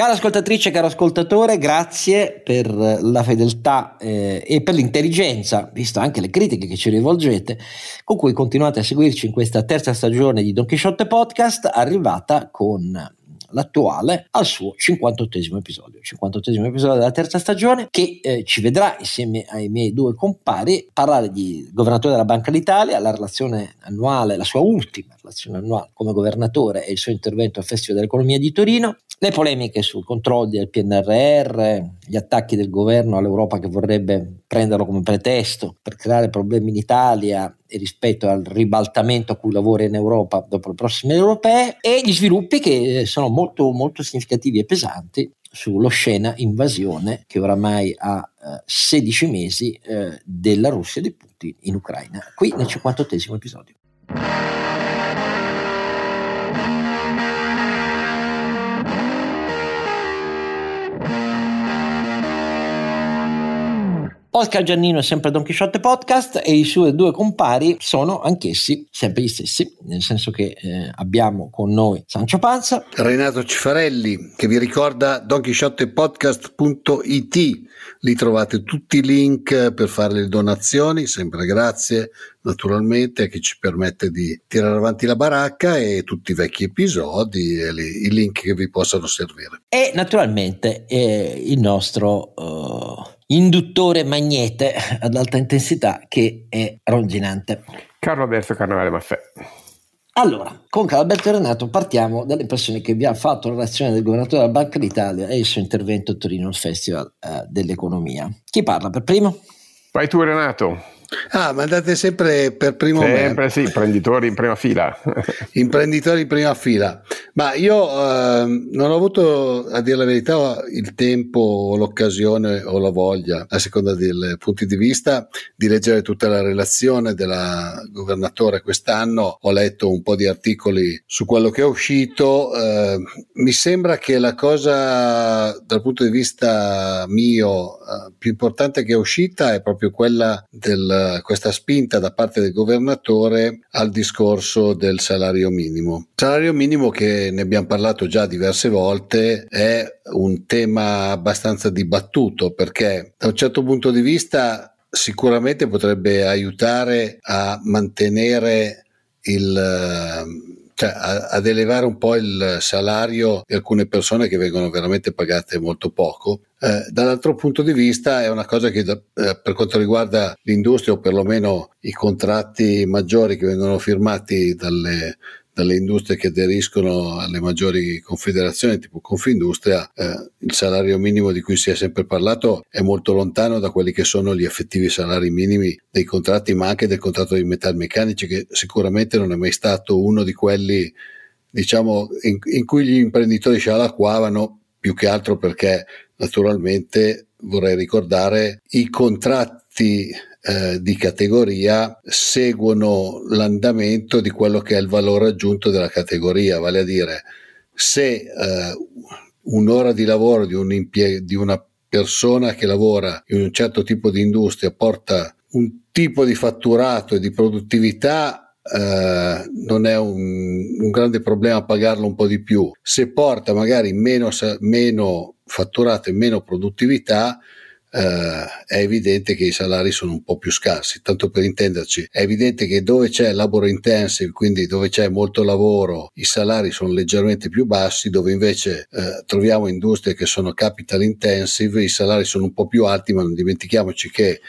Cara ascoltatrice, caro ascoltatore, grazie per la fedeltà eh, e per l'intelligenza, visto anche le critiche che ci rivolgete, con cui continuate a seguirci in questa terza stagione di Don Quixote Podcast, arrivata con l'attuale al suo 58 episodio, 58 episodio della terza stagione che eh, ci vedrà insieme ai miei due compari parlare di governatore della Banca d'Italia, la relazione annuale, la sua ultima relazione annuale come governatore e il suo intervento al Festival dell'Economia di Torino, le polemiche sui controlli del PNRR, gli attacchi del governo all'Europa che vorrebbe prenderlo come pretesto per creare problemi in Italia rispetto al ribaltamento a cui lavora in Europa dopo le prossime europee e gli sviluppi che sono molto, molto significativi e pesanti sullo scena invasione che oramai ha eh, 16 mesi eh, della Russia di Putin in Ucraina, qui nel 58 episodio. Oscar Giannino è sempre Don Quixote Podcast e i suoi due compari sono anch'essi sempre gli stessi, nel senso che eh, abbiamo con noi Sancio Panza, Renato Cifarelli che vi ricorda donchisciottepodcast.it, lì trovate tutti i link per fare le donazioni, sempre grazie naturalmente a chi ci permette di tirare avanti la baracca e tutti i vecchi episodi e li, i link che vi possano servire. E naturalmente eh, il nostro... Uh induttore magnete ad alta intensità che è ronzinante. Carlo Alberto Carnevale Maffè. Allora, con Carlo Alberto Renato partiamo dalle impressioni che vi ha fatto la relazione del governatore della Banca d'Italia e il suo intervento a Torino al Festival eh, dell'Economia. Chi parla per primo? Vai tu Renato. Ah, ma andate sempre per primo Sempre me. sì, imprenditori in prima fila. imprenditori in prima fila. Ma io eh, non ho avuto, a dire la verità, il tempo o l'occasione o la voglia, a seconda dei punti di vista, di leggere tutta la relazione della governatore quest'anno. Ho letto un po' di articoli su quello che è uscito. Eh, mi sembra che la cosa, dal punto di vista mio, eh, più importante che è uscita è proprio quella del questa spinta da parte del governatore al discorso del salario minimo. Salario minimo che ne abbiamo parlato già diverse volte è un tema abbastanza dibattuto perché da un certo punto di vista sicuramente potrebbe aiutare a mantenere il cioè, ad elevare un po' il salario di alcune persone che vengono veramente pagate molto poco. Eh, dall'altro punto di vista è una cosa che eh, per quanto riguarda l'industria o perlomeno i contratti maggiori che vengono firmati dalle dalle industrie che aderiscono alle maggiori confederazioni tipo Confindustria, eh, il salario minimo di cui si è sempre parlato è molto lontano da quelli che sono gli effettivi salari minimi dei contratti, ma anche del contratto di metalmeccanici, che sicuramente non è mai stato uno di quelli diciamo, in, in cui gli imprenditori scialacquavano più che altro perché naturalmente vorrei ricordare i contratti eh, di categoria seguono l'andamento di quello che è il valore aggiunto della categoria, vale a dire se eh, un'ora di lavoro di, un impie- di una persona che lavora in un certo tipo di industria porta un tipo di fatturato e di produttività Uh, non è un, un, grande problema pagarlo un po' di più. Se porta magari meno, meno fatturato e meno produttività, Uh, è evidente che i salari sono un po' più scarsi. Tanto per intenderci, è evidente che dove c'è lavoro intensive, quindi dove c'è molto lavoro, i salari sono leggermente più bassi, dove invece uh, troviamo industrie che sono capital intensive, i salari sono un po' più alti, ma non dimentichiamoci che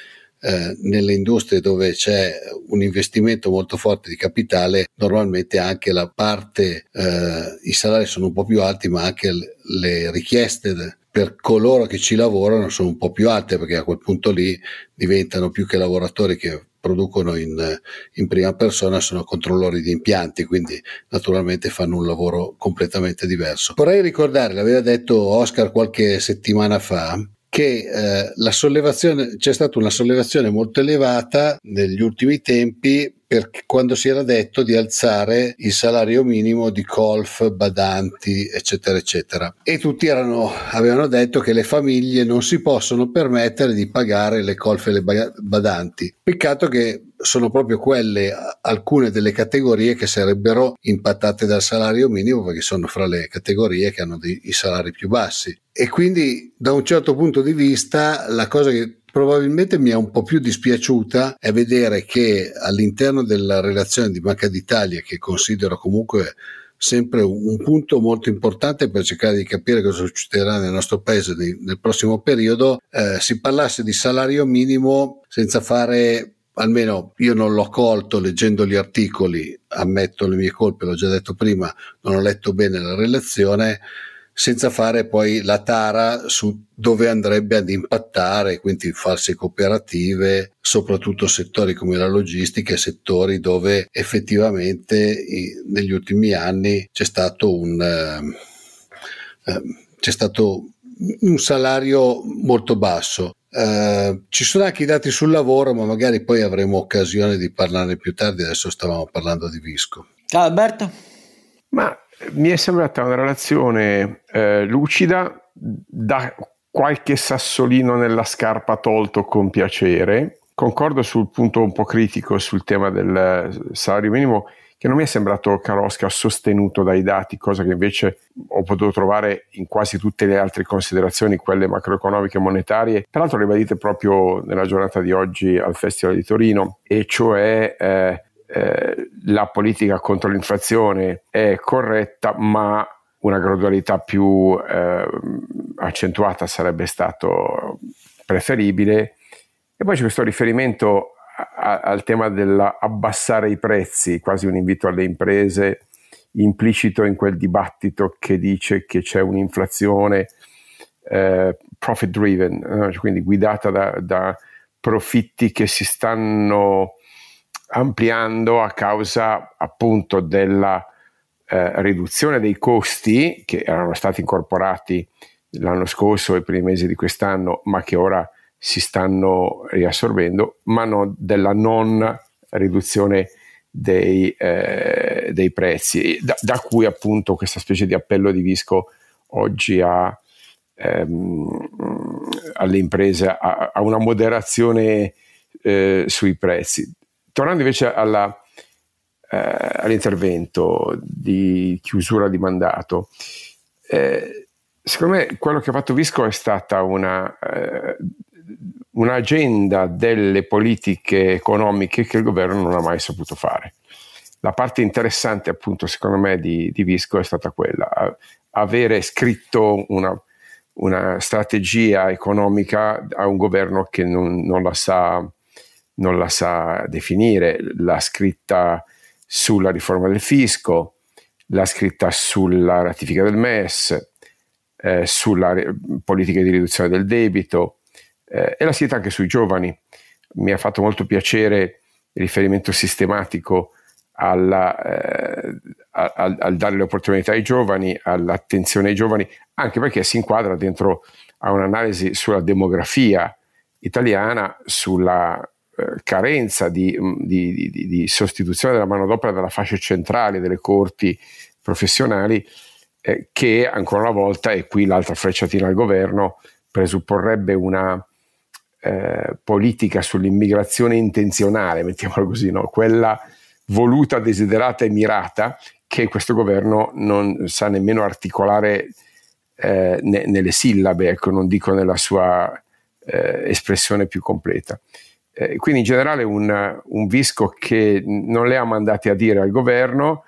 eh, nelle industrie dove c'è un investimento molto forte di capitale, normalmente anche la parte, eh, i salari sono un po' più alti, ma anche le richieste per coloro che ci lavorano sono un po' più alte perché a quel punto lì diventano più che lavoratori che producono in, in, prima persona sono controllori di impianti, quindi naturalmente fanno un lavoro completamente diverso. Vorrei ricordare, l'aveva detto Oscar qualche settimana fa, che eh, la sollevazione, c'è stata una sollevazione molto elevata negli ultimi tempi per quando si era detto di alzare il salario minimo di colf, badanti, eccetera, eccetera. E tutti erano, avevano detto che le famiglie non si possono permettere di pagare le colf e le badanti. Peccato che sono proprio quelle alcune delle categorie che sarebbero impattate dal salario minimo perché sono fra le categorie che hanno dei, i salari più bassi e quindi da un certo punto di vista la cosa che probabilmente mi è un po' più dispiaciuta è vedere che all'interno della relazione di Banca d'Italia, che considero comunque sempre un punto molto importante per cercare di capire cosa succederà nel nostro paese nel prossimo periodo, eh, si parlasse di salario minimo senza fare almeno io non l'ho colto leggendo gli articoli, ammetto le mie colpe, l'ho già detto prima, non ho letto bene la relazione, senza fare poi la tara su dove andrebbe ad impattare, quindi false cooperative, soprattutto settori come la logistica, settori dove effettivamente negli ultimi anni c'è stato un, eh, eh, c'è stato un salario molto basso. Uh, ci sono anche i dati sul lavoro, ma magari poi avremo occasione di parlarne più tardi. Adesso stavamo parlando di Visco. Ciao Alberto. Ma mi è sembrata una relazione eh, lucida, da qualche sassolino nella scarpa tolto con piacere. Concordo sul punto un po' critico sul tema del salario minimo, che non mi è sembrato Carosca sostenuto dai dati, cosa che invece ho potuto trovare in quasi tutte le altre considerazioni, quelle macroeconomiche e monetarie, peraltro ribadite proprio nella giornata di oggi al Festival di Torino, e cioè eh, eh, la politica contro l'inflazione è corretta, ma una gradualità più eh, accentuata sarebbe stato preferibile. E poi c'è questo riferimento a, al tema dell'abbassare i prezzi, quasi un invito alle imprese, implicito in quel dibattito che dice che c'è un'inflazione eh, profit driven, quindi guidata da, da profitti che si stanno ampliando a causa appunto della eh, riduzione dei costi che erano stati incorporati l'anno scorso e i primi mesi di quest'anno, ma che ora si stanno riassorbendo, ma no, della non riduzione dei, eh, dei prezzi, da, da, cui appunto questa specie di appello di Visco oggi a, ehm, alle imprese a, a una moderazione eh, sui prezzi. Tornando invece alla, eh, all'intervento di chiusura di mandato, eh, secondo me quello che ha fatto Visco è stata una, eh, un'agenda delle politiche economiche che il governo non ha mai saputo fare. La parte interessante, appunto, secondo me, di, di Visco è stata quella, avere scritto una, una, strategia economica a un governo che non, non la sa non la sa definire, l'ha scritta sulla riforma del fisco, l'ha scritta sulla ratifica del MES, eh, sulla re- politica di riduzione del debito eh, e l'ha scritta anche sui giovani. Mi ha fatto molto piacere il riferimento sistematico alla, eh, al, al, dare le opportunità ai giovani, all'attenzione ai giovani, anche perché si inquadra dentro a un'analisi sulla demografia italiana, sulla carenza di, mm, di, di, di, sostituzione della manodopera dalla fascia centrale delle corti professionali, eh, che ancora una volta, e qui l'altra frecciatina al governo, presupporrebbe una eh, politica sull'immigrazione intenzionale, mettiamola così, no? quella voluta, desiderata e mirata, che questo governo non sa nemmeno articolare eh, ne, nelle sillabe, ecco, non dico nella sua eh, espressione più completa. Eh, quindi in generale un, un, Visco che non le ha mandati a dire al governo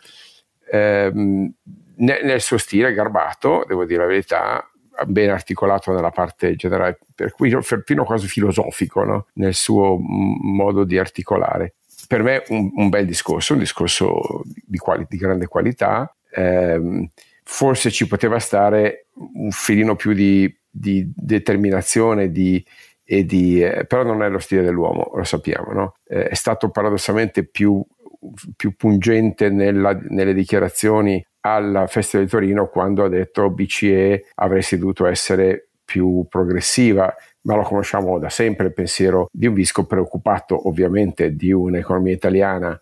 ehm, nel suo stile garbato, devo dire la verità, ben articolato nella parte generale, per cui perfino quasi filosofico no? nel suo modo di articolare. Per me un, un bel discorso, un discorso di, quali, di grande qualità. Ehm, forse ci poteva stare un filino più di, di determinazione, di, di, eh, però non è lo stile dell'uomo, lo sappiamo, no? eh, è stato paradossalmente più, più pungente nella, nelle dichiarazioni al Festival di Torino quando ha detto BCE avresti dovuto essere più progressiva, ma lo conosciamo da sempre il pensiero di un Visco preoccupato ovviamente di un'economia italiana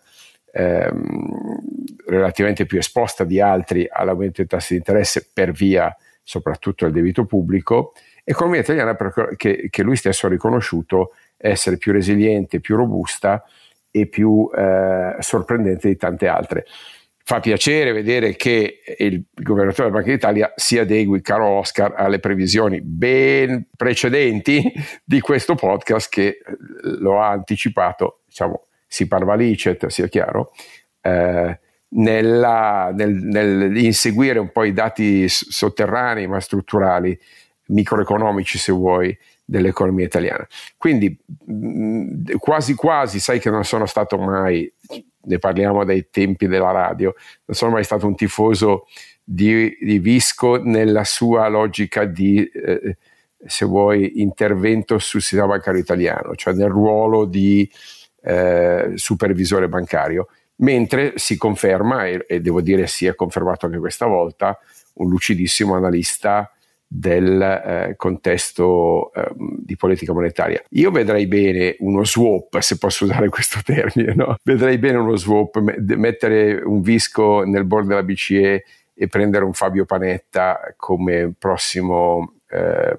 ehm, relativamente più esposta di altri all'aumento dei tassi di interesse per via soprattutto del debito pubblico, economia italiana che, che lui stesso ha riconosciuto essere più resiliente, più robusta e più eh, sorprendente di tante altre. Fa piacere vedere che il governatore della Banca d'Italia si adegui, caro Oscar, alle previsioni ben precedenti di questo podcast che eh, lo ha anticipato, diciamo, si parva licet, sia chiaro, eh, nella, nel, nel un po' i dati sotterranei ma strutturali, microeconomici se vuoi, dell'economia italiana. Quindi mh, quasi quasi, sai che non sono stato mai, ne parliamo dai tempi della radio, non sono mai stato un tifoso di, di Visco nella sua logica di, eh, se vuoi, intervento sul sistema bancario italiano, cioè nel ruolo di eh, supervisore bancario mentre si conferma, e, e, devo dire si è confermato anche questa volta, un lucidissimo analista del eh, contesto eh, di politica monetaria. Io vedrei bene uno swap, se posso usare questo termine, no? vedrei bene uno swap, mettere un Visco nel board della BCE e prendere un Fabio Panetta come prossimo, eh,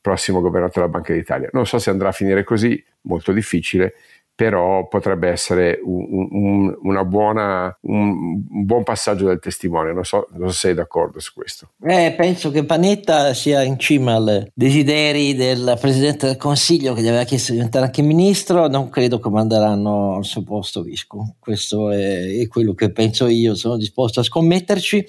prossimo governatore della Banca d'Italia. Non so se andrà a finire così, molto difficile, però potrebbe essere un, un, buona, un, un, buon passaggio del testimone. Non so, non so se sei d'accordo su questo. Eh, penso che Panetta sia in cima ai desideri del Presidente del Consiglio che gli aveva chiesto di diventare anche ministro. Non credo che manderanno al suo posto Visco. Questo è, è quello che penso io, sono disposto a scommetterci.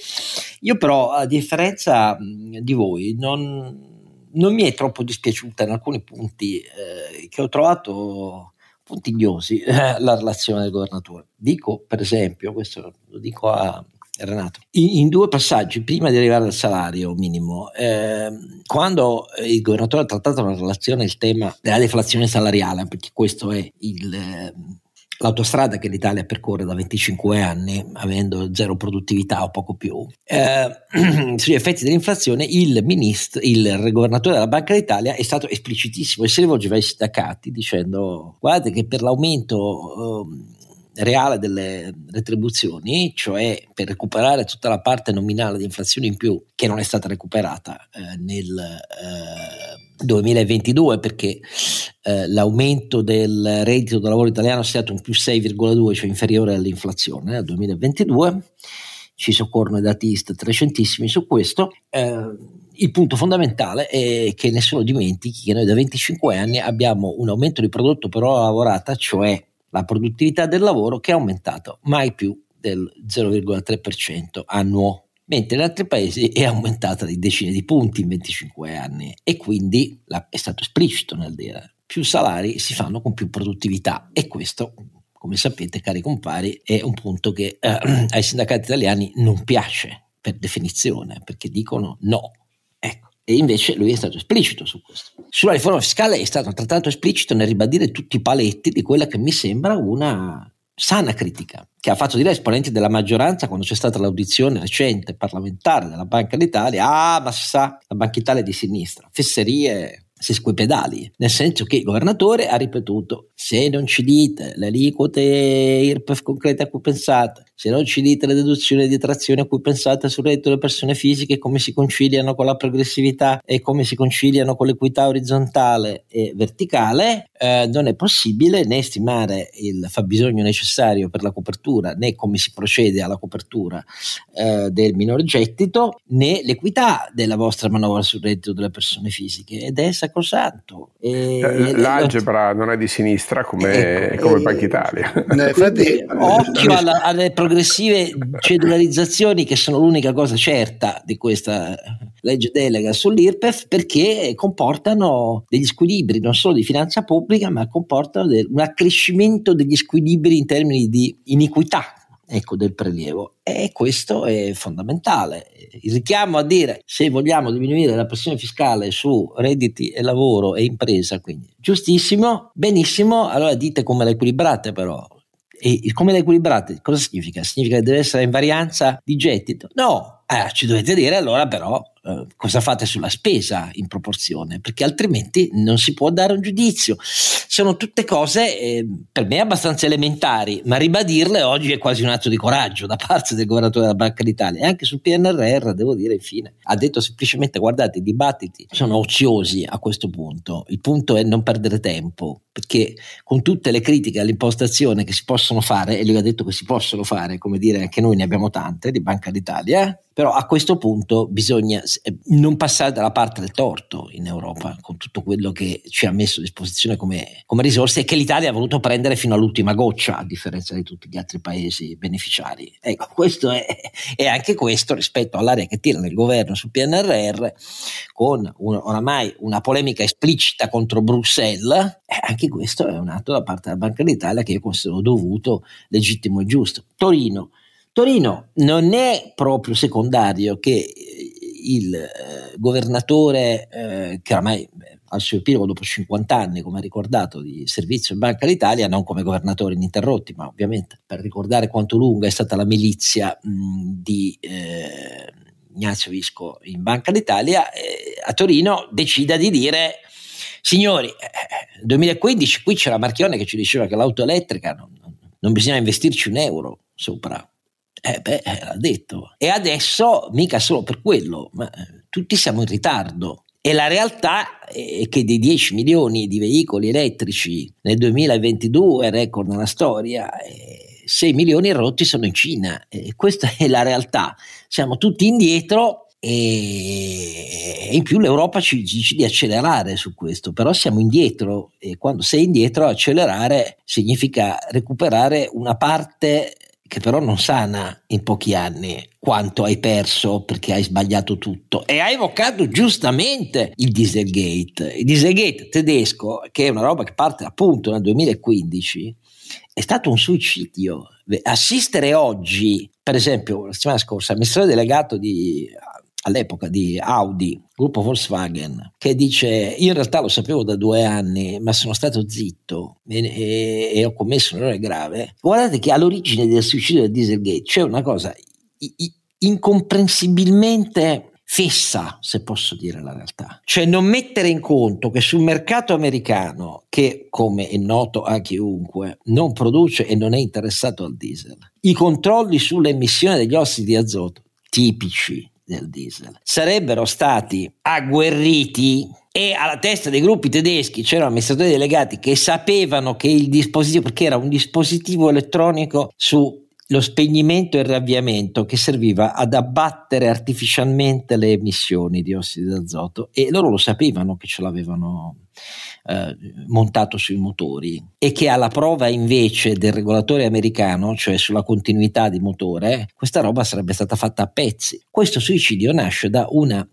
Io però, a differenza di voi, non non mi è troppo dispiaciuta in alcuni punti eh, che ho trovato puntigliosi eh, la relazione del governatore. Dico, per esempio, questo lo dico a Renato, in, in due passaggi, prima di arrivare al salario minimo, eh, quando il governatore ha trattato la relazione il tema della deflazione salariale, perché questo è il... Eh, l'autostrada che l'Italia percorre da 25 anni, avendo zero produttività o poco più, eh, sugli effetti dell'inflazione, il, ministro, il governatore della Banca d'Italia è stato esplicitissimo e si rivolgeva ai sindacati dicendo guardate che per l'aumento... Eh, reale delle retribuzioni, cioè per recuperare tutta la parte nominale di inflazione in più che non è stata recuperata eh, nel eh, 2022 perché eh, l'aumento del reddito da lavoro italiano è stato un più 6,2, cioè inferiore all'inflazione nel 2022. Ci soccorrono i dati IST recentissimi su questo. Eh, il punto fondamentale è che nessuno dimentichi che noi da 25 anni abbiamo un aumento di prodotto per ora lavorata, cioè la produttività del lavoro, che è aumentato mai più del 0,3% annuo mentre in altri paesi è aumentata di decine di punti in 25 anni e quindi la, è stato esplicito nel dire più salari si fanno con più produttività e questo come sapete cari compari è un punto che eh, ai sindacati italiani non piace per definizione perché dicono no. Ecco. E invece lui è stato esplicito su questo. Sulla riforma fiscale è stato altrettanto esplicito nel ribadire tutti i paletti di quella che mi sembra una sana critica che ha fatto dire esponenti della maggioranza quando c'è stata l'audizione recente parlamentare della Banca d'Italia, ah ma sa, la Banca Italia è di sinistra, fesserie sesquipedali, nel senso che il governatore ha ripetuto se non ci dite le aliquote IRPEF concrete a cui pensate, se non ci dite le deduzioni di detrazione a cui pensate sul reddito delle persone fisiche, come si conciliano con la progressività e come si conciliano con l'equità orizzontale e verticale, eh, non è possibile né stimare il fabbisogno necessario per la copertura né come si procede alla copertura eh, del minor gettito né l'equità della vostra manovra sul reddito delle persone fisiche ed è sacrosanto. E, eh, L'algebra non è di sinistra come, ecco, come Banca Italia. Infatti, occhio alla, alle progressive cedularizzazioni che sono l'unica cosa certa di questa legge delega sull'IRPEF perché comportano degli squilibri non solo di finanza pubblica ma comportano un accrescimento degli squilibri in termini di iniquità ecco, del prelievo. E questo è fondamentale. Il richiamo a dire se vogliamo diminuire la pressione fiscale su redditi e lavoro e impresa, quindi giustissimo, benissimo, allora dite come la equilibrate però. E come la equilibrate cosa significa? Significa che deve essere invarianza di gettito? No, eh, ci dovete dire allora però eh, cosa fate sulla spesa in proporzione, perché altrimenti non si può dare un giudizio. Sono tutte cose eh, per me abbastanza elementari, ma ribadirle oggi è quasi un atto di coraggio da parte del governatore della Banca d'Italia. E anche sul PNRR, devo dire, infine, ha detto semplicemente guardate, i dibattiti sono oziosi a questo punto. Il punto è non perdere tempo, perché con tutte le critiche all'impostazione che si possono fare, e lui ha detto che si possono fare, come dire, anche noi ne abbiamo tante di Banca d'Italia, però a questo punto bisogna eh, non passare dalla parte del torto in Europa con tutto quello che ci ha messo a disposizione come, come risorse e che l'Italia ha voluto prendere fino all'ultima goccia a differenza di tutti gli altri paesi beneficiari. Ecco, questo è, è anche questo rispetto all'area che tira nel governo sul PNRR con un, oramai una polemica esplicita contro Bruxelles, anche questo è un atto da parte della Banca d'Italia che io considero dovuto, legittimo e giusto. Torino Torino non è proprio secondario che il eh, governatore, eh, che ormai al suo epilogo dopo 50 anni, come ha ricordato, di servizio in Banca d'Italia, non come governatore ininterrotti, ma ovviamente per ricordare quanto lunga è stata la milizia mh, di eh, Ignazio Visco in Banca d'Italia, eh, a Torino decida di dire signori, nel eh, 2015 qui c'era Marchione che ci diceva che l'auto elettrica non, non bisogna investirci un euro sopra eh beh, eh, l'ha detto. E adesso mica solo per quello, ma eh, tutti siamo in ritardo. E la realtà è che dei 10 milioni di veicoli elettrici nel 2022, record nella storia, 6 milioni rotti sono in Cina. E questa è la realtà. Siamo tutti indietro e in più l'Europa ci dice di accelerare su questo, però siamo indietro e quando sei indietro accelerare significa recuperare una parte che però non sana in pochi anni quanto hai perso perché hai sbagliato tutto e hai evocato giustamente il Dieselgate. Il Dieselgate tedesco, che è una roba che parte appunto nel 2015, è stato un suicidio. Assistere oggi, per esempio, la settimana scorsa, amministratore delegato di all'epoca di Audi, gruppo Volkswagen, che dice io in realtà lo sapevo da due anni, ma sono stato zitto e, e, e ho commesso un errore grave. Guardate che all'origine del suicidio del Dieselgate c'è una cosa incomprensibilmente fessa, se posso dire la realtà. Cioè non mettere in conto che sul mercato americano, che come è noto a chiunque, non produce e non è interessato al diesel, i controlli sull'emissione degli ossidi di azoto tipici del diesel. Sarebbero stati agguerriti e alla testa dei gruppi tedeschi c'erano amministratori delegati che sapevano che il dispositivo, perché era un dispositivo elettronico su lo spegnimento e il riavviamento che serviva ad abbattere artificialmente le emissioni di ossidi d'azoto e loro lo sapevano che ce l'avevano eh, montato sui motori e che alla prova invece del regolatore americano, cioè sulla continuità di motore, questa roba sarebbe stata fatta a pezzi. Questo suicidio nasce da un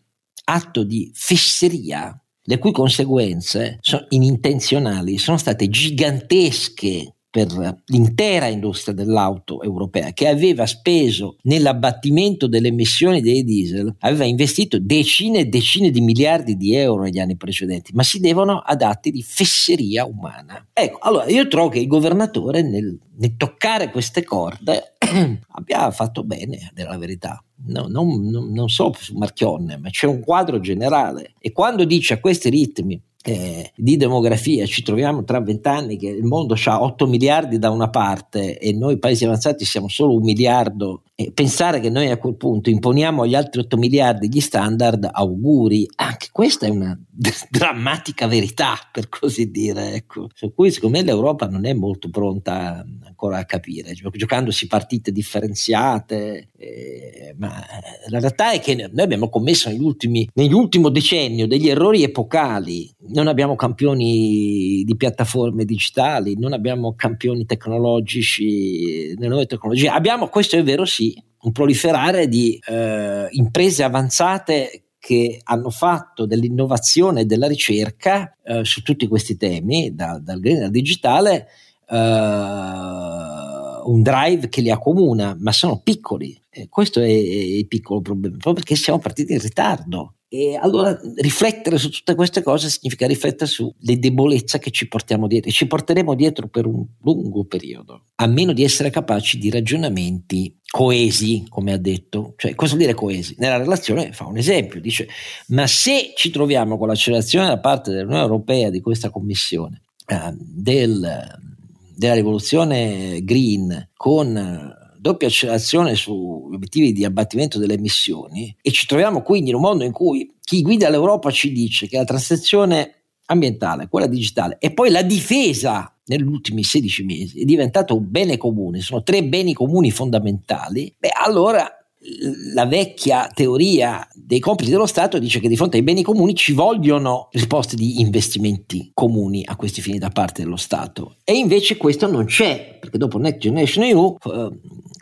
atto di fesseria le cui conseguenze sono inintenzionali sono state gigantesche per l'intera industria dell'auto europea che aveva speso nell'abbattimento delle emissioni dei diesel, aveva investito decine e decine di miliardi di euro negli anni precedenti, ma si devono ad atti di fesseria umana. Ecco, allora io trovo che il governatore nel, nel toccare queste corde abbia fatto bene, a dire la verità. No, non, non, non so su Marchionne, ma c'è un quadro generale e quando dice a questi ritmi eh, di demografia ci troviamo tra vent'anni che il mondo ha 8 miliardi da una parte e noi paesi avanzati siamo solo un miliardo e pensare che noi a quel punto imponiamo agli altri 8 miliardi gli standard, auguri, anche questa è una d- drammatica verità per così dire, ecco, su cui secondo me l'Europa non è molto pronta ancora a capire, giocandosi partite differenziate, eh, ma la realtà è che noi abbiamo commesso negli ultimi, nell'ultimo decennio degli errori epocali, non abbiamo campioni di piattaforme digitali, non abbiamo campioni tecnologici, nelle nuove tecnologie, abbiamo, questo è vero sì, un proliferare di eh, imprese avanzate che hanno fatto dell'innovazione e della ricerca eh, su tutti questi temi, da, dal green al digitale, eh, un drive che li accomuna, ma sono piccoli. Questo è il piccolo problema, proprio perché siamo partiti in ritardo E allora riflettere su tutte queste cose significa riflettere sulle debolezze che ci portiamo dietro e ci porteremo dietro per un lungo periodo, a meno di essere capaci di ragionamenti coesi, come ha detto. Cioè, cosa vuol dire coesi? Nella relazione fa un esempio, dice, ma se ci troviamo con l'accelerazione da parte dell'Unione Europea, di questa Commissione, eh, del, della rivoluzione green, con doppia accelerazione sugli obiettivi di abbattimento delle emissioni e ci troviamo quindi in un mondo in cui chi guida l'Europa ci dice che la transizione ambientale, quella digitale e poi la difesa negli ultimi 16 mesi è diventato un bene comune, sono tre beni comuni fondamentali, beh allora la vecchia teoria dei compiti dello Stato dice che di fronte ai beni comuni ci vogliono risposte di investimenti comuni a questi fini da parte dello Stato. E invece questo non c'è perché dopo Next Generation EU eh,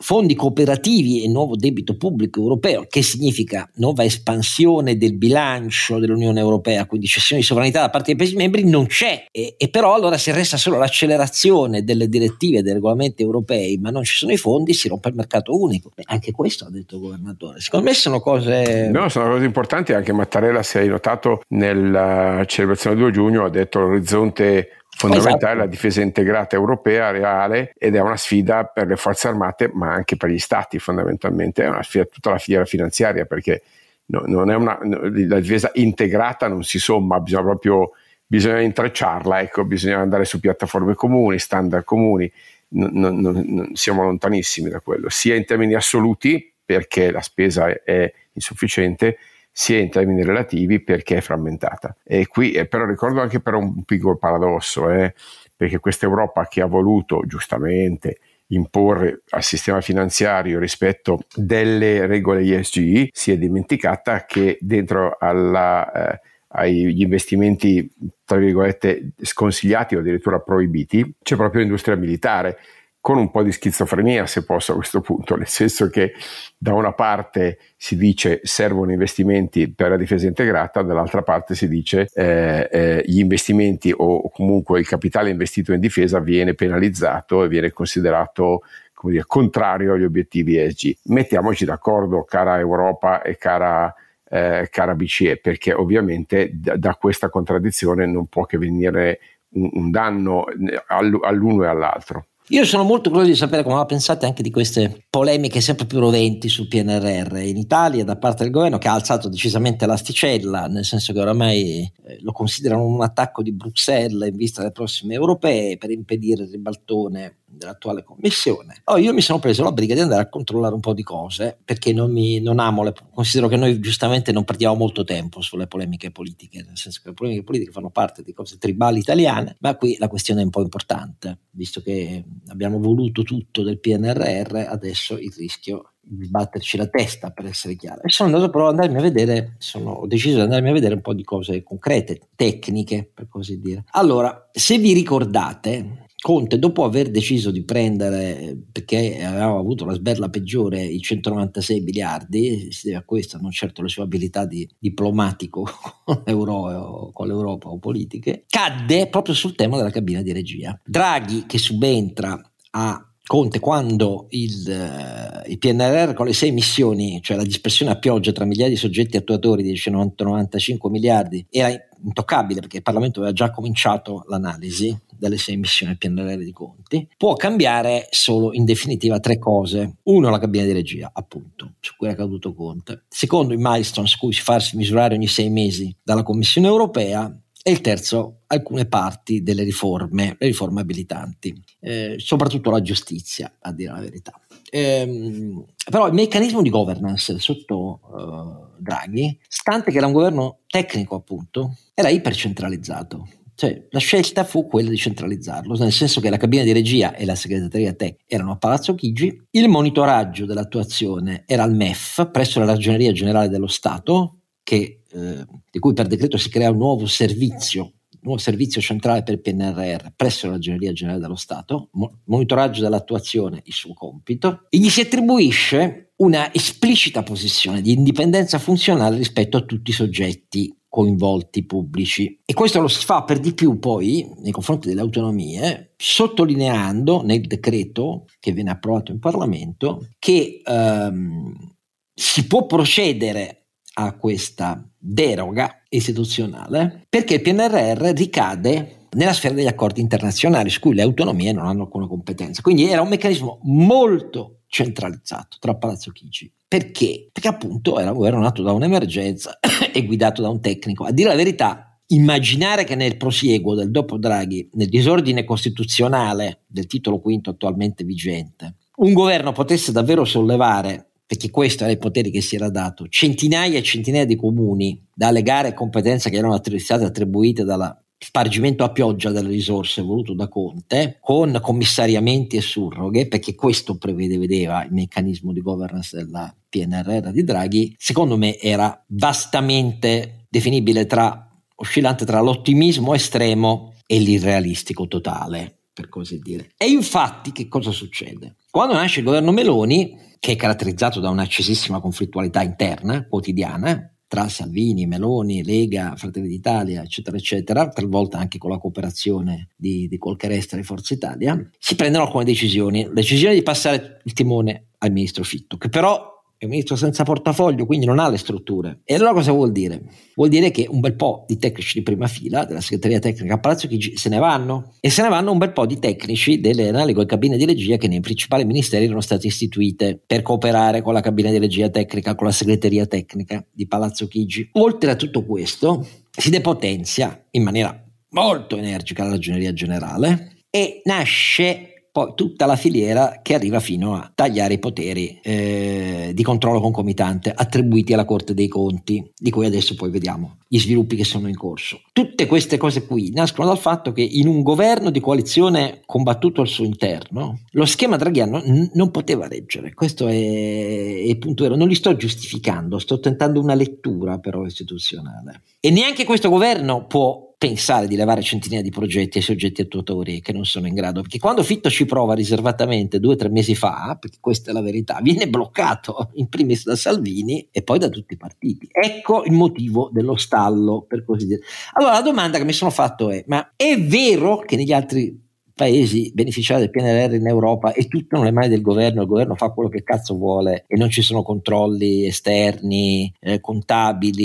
fondi cooperativi e nuovo debito pubblico europeo, che significa nuova espansione del bilancio dell'Unione Europea, quindi cessione di sovranità da parte dei Paesi membri, non c'è. E, e però allora se resta solo l'accelerazione delle direttive e dei regolamenti europei, ma non ci sono i fondi, si rompe il mercato unico. Beh, anche questo ha detto il governatore. Secondo me sono cose... No, sono cose importanti. Anche Mattarella, se hai notato, nella celebrazione 2 giugno ha detto l'orizzonte fondamentale esatto. la difesa integrata europea reale ed è una sfida per le forze armate ma anche per gli stati fondamentalmente, è una sfida tutta la filiera finanziaria perché no, non è una, la difesa integrata non si somma, bisogna proprio bisogna intrecciarla, ecco, bisogna andare su piattaforme comuni, standard comuni, non, non, non, siamo lontanissimi da quello, sia in termini assoluti perché la spesa è insufficiente, sia in termini relativi perché è frammentata. E qui eh, però ricordo anche per un piccolo paradosso, eh, perché questa Europa che ha voluto giustamente imporre al sistema finanziario rispetto delle regole ESG si è dimenticata che dentro alla, eh, agli investimenti tra virgolette sconsigliati o addirittura proibiti c'è proprio l'industria militare con un po' di schizofrenia, se posso a questo punto, nel senso che da una parte si dice servono investimenti per la difesa integrata, dall'altra parte si dice eh, eh, gli investimenti o comunque il capitale investito in difesa viene penalizzato e viene considerato come dire, contrario agli obiettivi ESG. Mettiamoci d'accordo, cara Europa e cara, eh, cara BCE, perché ovviamente da, da, questa contraddizione non può che venire un, un danno all'uno e all'altro. Io sono molto curioso di sapere come pensate anche di queste polemiche sempre più roventi sul PNRR in Italia da parte del governo che ha alzato decisamente l'asticella, nel senso che oramai eh, lo considerano un attacco di Bruxelles in vista delle prossime europee per impedire il ribaltone dell'attuale commissione. Oh, io mi sono preso la briga di andare a controllare un po' di cose perché non, mi, non amo, le, considero che noi giustamente non perdiamo molto tempo sulle polemiche politiche, nel senso che le polemiche politiche fanno parte di cose tribali italiane, ma qui la questione è un po' importante, visto che abbiamo voluto tutto del PNRR, adesso il rischio di batterci la testa per essere chiaro. E sono andato però ad andarmi a vedere, sono, ho deciso di andarmi a vedere un po' di cose concrete, tecniche per così dire. Allora, se vi ricordate, Conte, dopo aver deciso di prendere, perché aveva avuto la sberla peggiore, i 196 miliardi, si deve a questo, non certo le sue abilità di diplomatico con, Euro, con l'Europa o politiche, cadde proprio sul tema della cabina di regia. Draghi, che subentra a Conte quando il, uh, il, PNRR con le sei missioni, cioè la dispersione a pioggia tra migliaia di soggetti attuatori di 95 miliardi, era intoccabile perché il Parlamento aveva già cominciato l'analisi delle sei missioni del PNRR di Conti, può cambiare solo in definitiva tre cose. Uno, la cabina di regia, appunto, su cui è caduto Conte. Secondo, i milestone su cui si farsi misurare ogni sei mesi dalla Commissione europea. E il terzo, alcune parti delle riforme, le riforme abilitanti, eh, soprattutto la giustizia, a dire la verità. Ehm, però il meccanismo di governance sotto uh, Draghi, stante che era un governo tecnico appunto, era ipercentralizzato. Cioè, la scelta fu quella di centralizzarlo, nel senso che la cabina di regia e la segreteria tech erano a Palazzo Chigi, il monitoraggio dell'attuazione era al MEF, presso la Ragioneria Generale dello Stato, che, eh, di cui per decreto si crea un nuovo servizio nuovo servizio centrale per il PNRR presso la Ragioneria Generale dello Stato, mo- monitoraggio dell'attuazione, il suo compito, e gli si attribuisce una esplicita posizione di indipendenza funzionale rispetto a tutti i soggetti coinvolti pubblici. E questo lo si fa per di più poi nei confronti delle autonomie, sottolineando nel decreto che viene approvato in Parlamento che ehm, si può procedere a questa deroga istituzionale perché il PNRR ricade nella sfera degli accordi internazionali su cui le autonomie non hanno alcuna competenza. Quindi era un meccanismo molto centralizzato tra Palazzo Chigi. Perché? Perché appunto era un governo nato da un'emergenza e guidato da un tecnico. A dire la verità, immaginare che nel prosieguo del dopo Draghi, nel disordine costituzionale del titolo quinto attualmente vigente, un governo potesse davvero sollevare perché questo era i poteri che si era dato, centinaia e centinaia di comuni dalle gare e competenze che erano state attribuite dalla spargimento a pioggia delle risorse voluto da Conte con commissariamenti e surroghe, perché questo prevede, vedeva il meccanismo di governance della PNRR di Draghi, secondo me era vastamente definibile tra oscillante tra l'ottimismo estremo e l'irrealistico totale, per così dire. E infatti che cosa succede? Quando nasce il governo Meloni, che è caratterizzato da un'accesissima conflittualità interna, quotidiana, tra Salvini, Meloni, Lega, Fratelli d'Italia, eccetera, eccetera, talvolta anche con la cooperazione di, di Colcherestra e Forza Italia, si prendono alcune decisioni. La decisione di passare il timone al ministro Fitto, che però è un ministro senza portafoglio, quindi non ha le strutture. E allora cosa vuol dire? Vuol dire che un bel po' di tecnici di prima fila della segreteria tecnica a Palazzo Chigi se ne vanno e se ne vanno un bel po' di tecnici delle analoghe cabine di regia che nei principali ministeri erano state istituite per cooperare con la cabina di regia tecnica, con la segreteria tecnica di Palazzo Chigi. Oltre a tutto questo, si depotenzia in maniera molto energica la ragioneria generale e nasce poi tutta la filiera che arriva fino a tagliare i poteri eh, di controllo concomitante attribuiti alla Corte dei Conti, di cui adesso poi vediamo gli sviluppi che sono in corso. Tutte queste cose qui nascono dal fatto che in un governo di coalizione combattuto al suo interno, lo schema draghiano n- non poteva reggere. Questo è, è il punto vero. Non li sto giustificando, sto tentando una lettura però istituzionale. E neanche questo governo può pensare di levare centinaia di progetti ai soggetti attuatori che non sono in grado, perché quando Fitto ci prova riservatamente due o tre mesi fa, perché questa è la verità, viene bloccato in primis da Salvini e poi da tutti i partiti. Ecco il motivo dello stallo, per così dire. Allora la domanda che mi sono fatto è, ma è vero che negli altri paesi beneficiari del PNRR in Europa e tutto nelle mani del governo, il governo fa quello che cazzo vuole e non ci sono controlli esterni, eh, contabili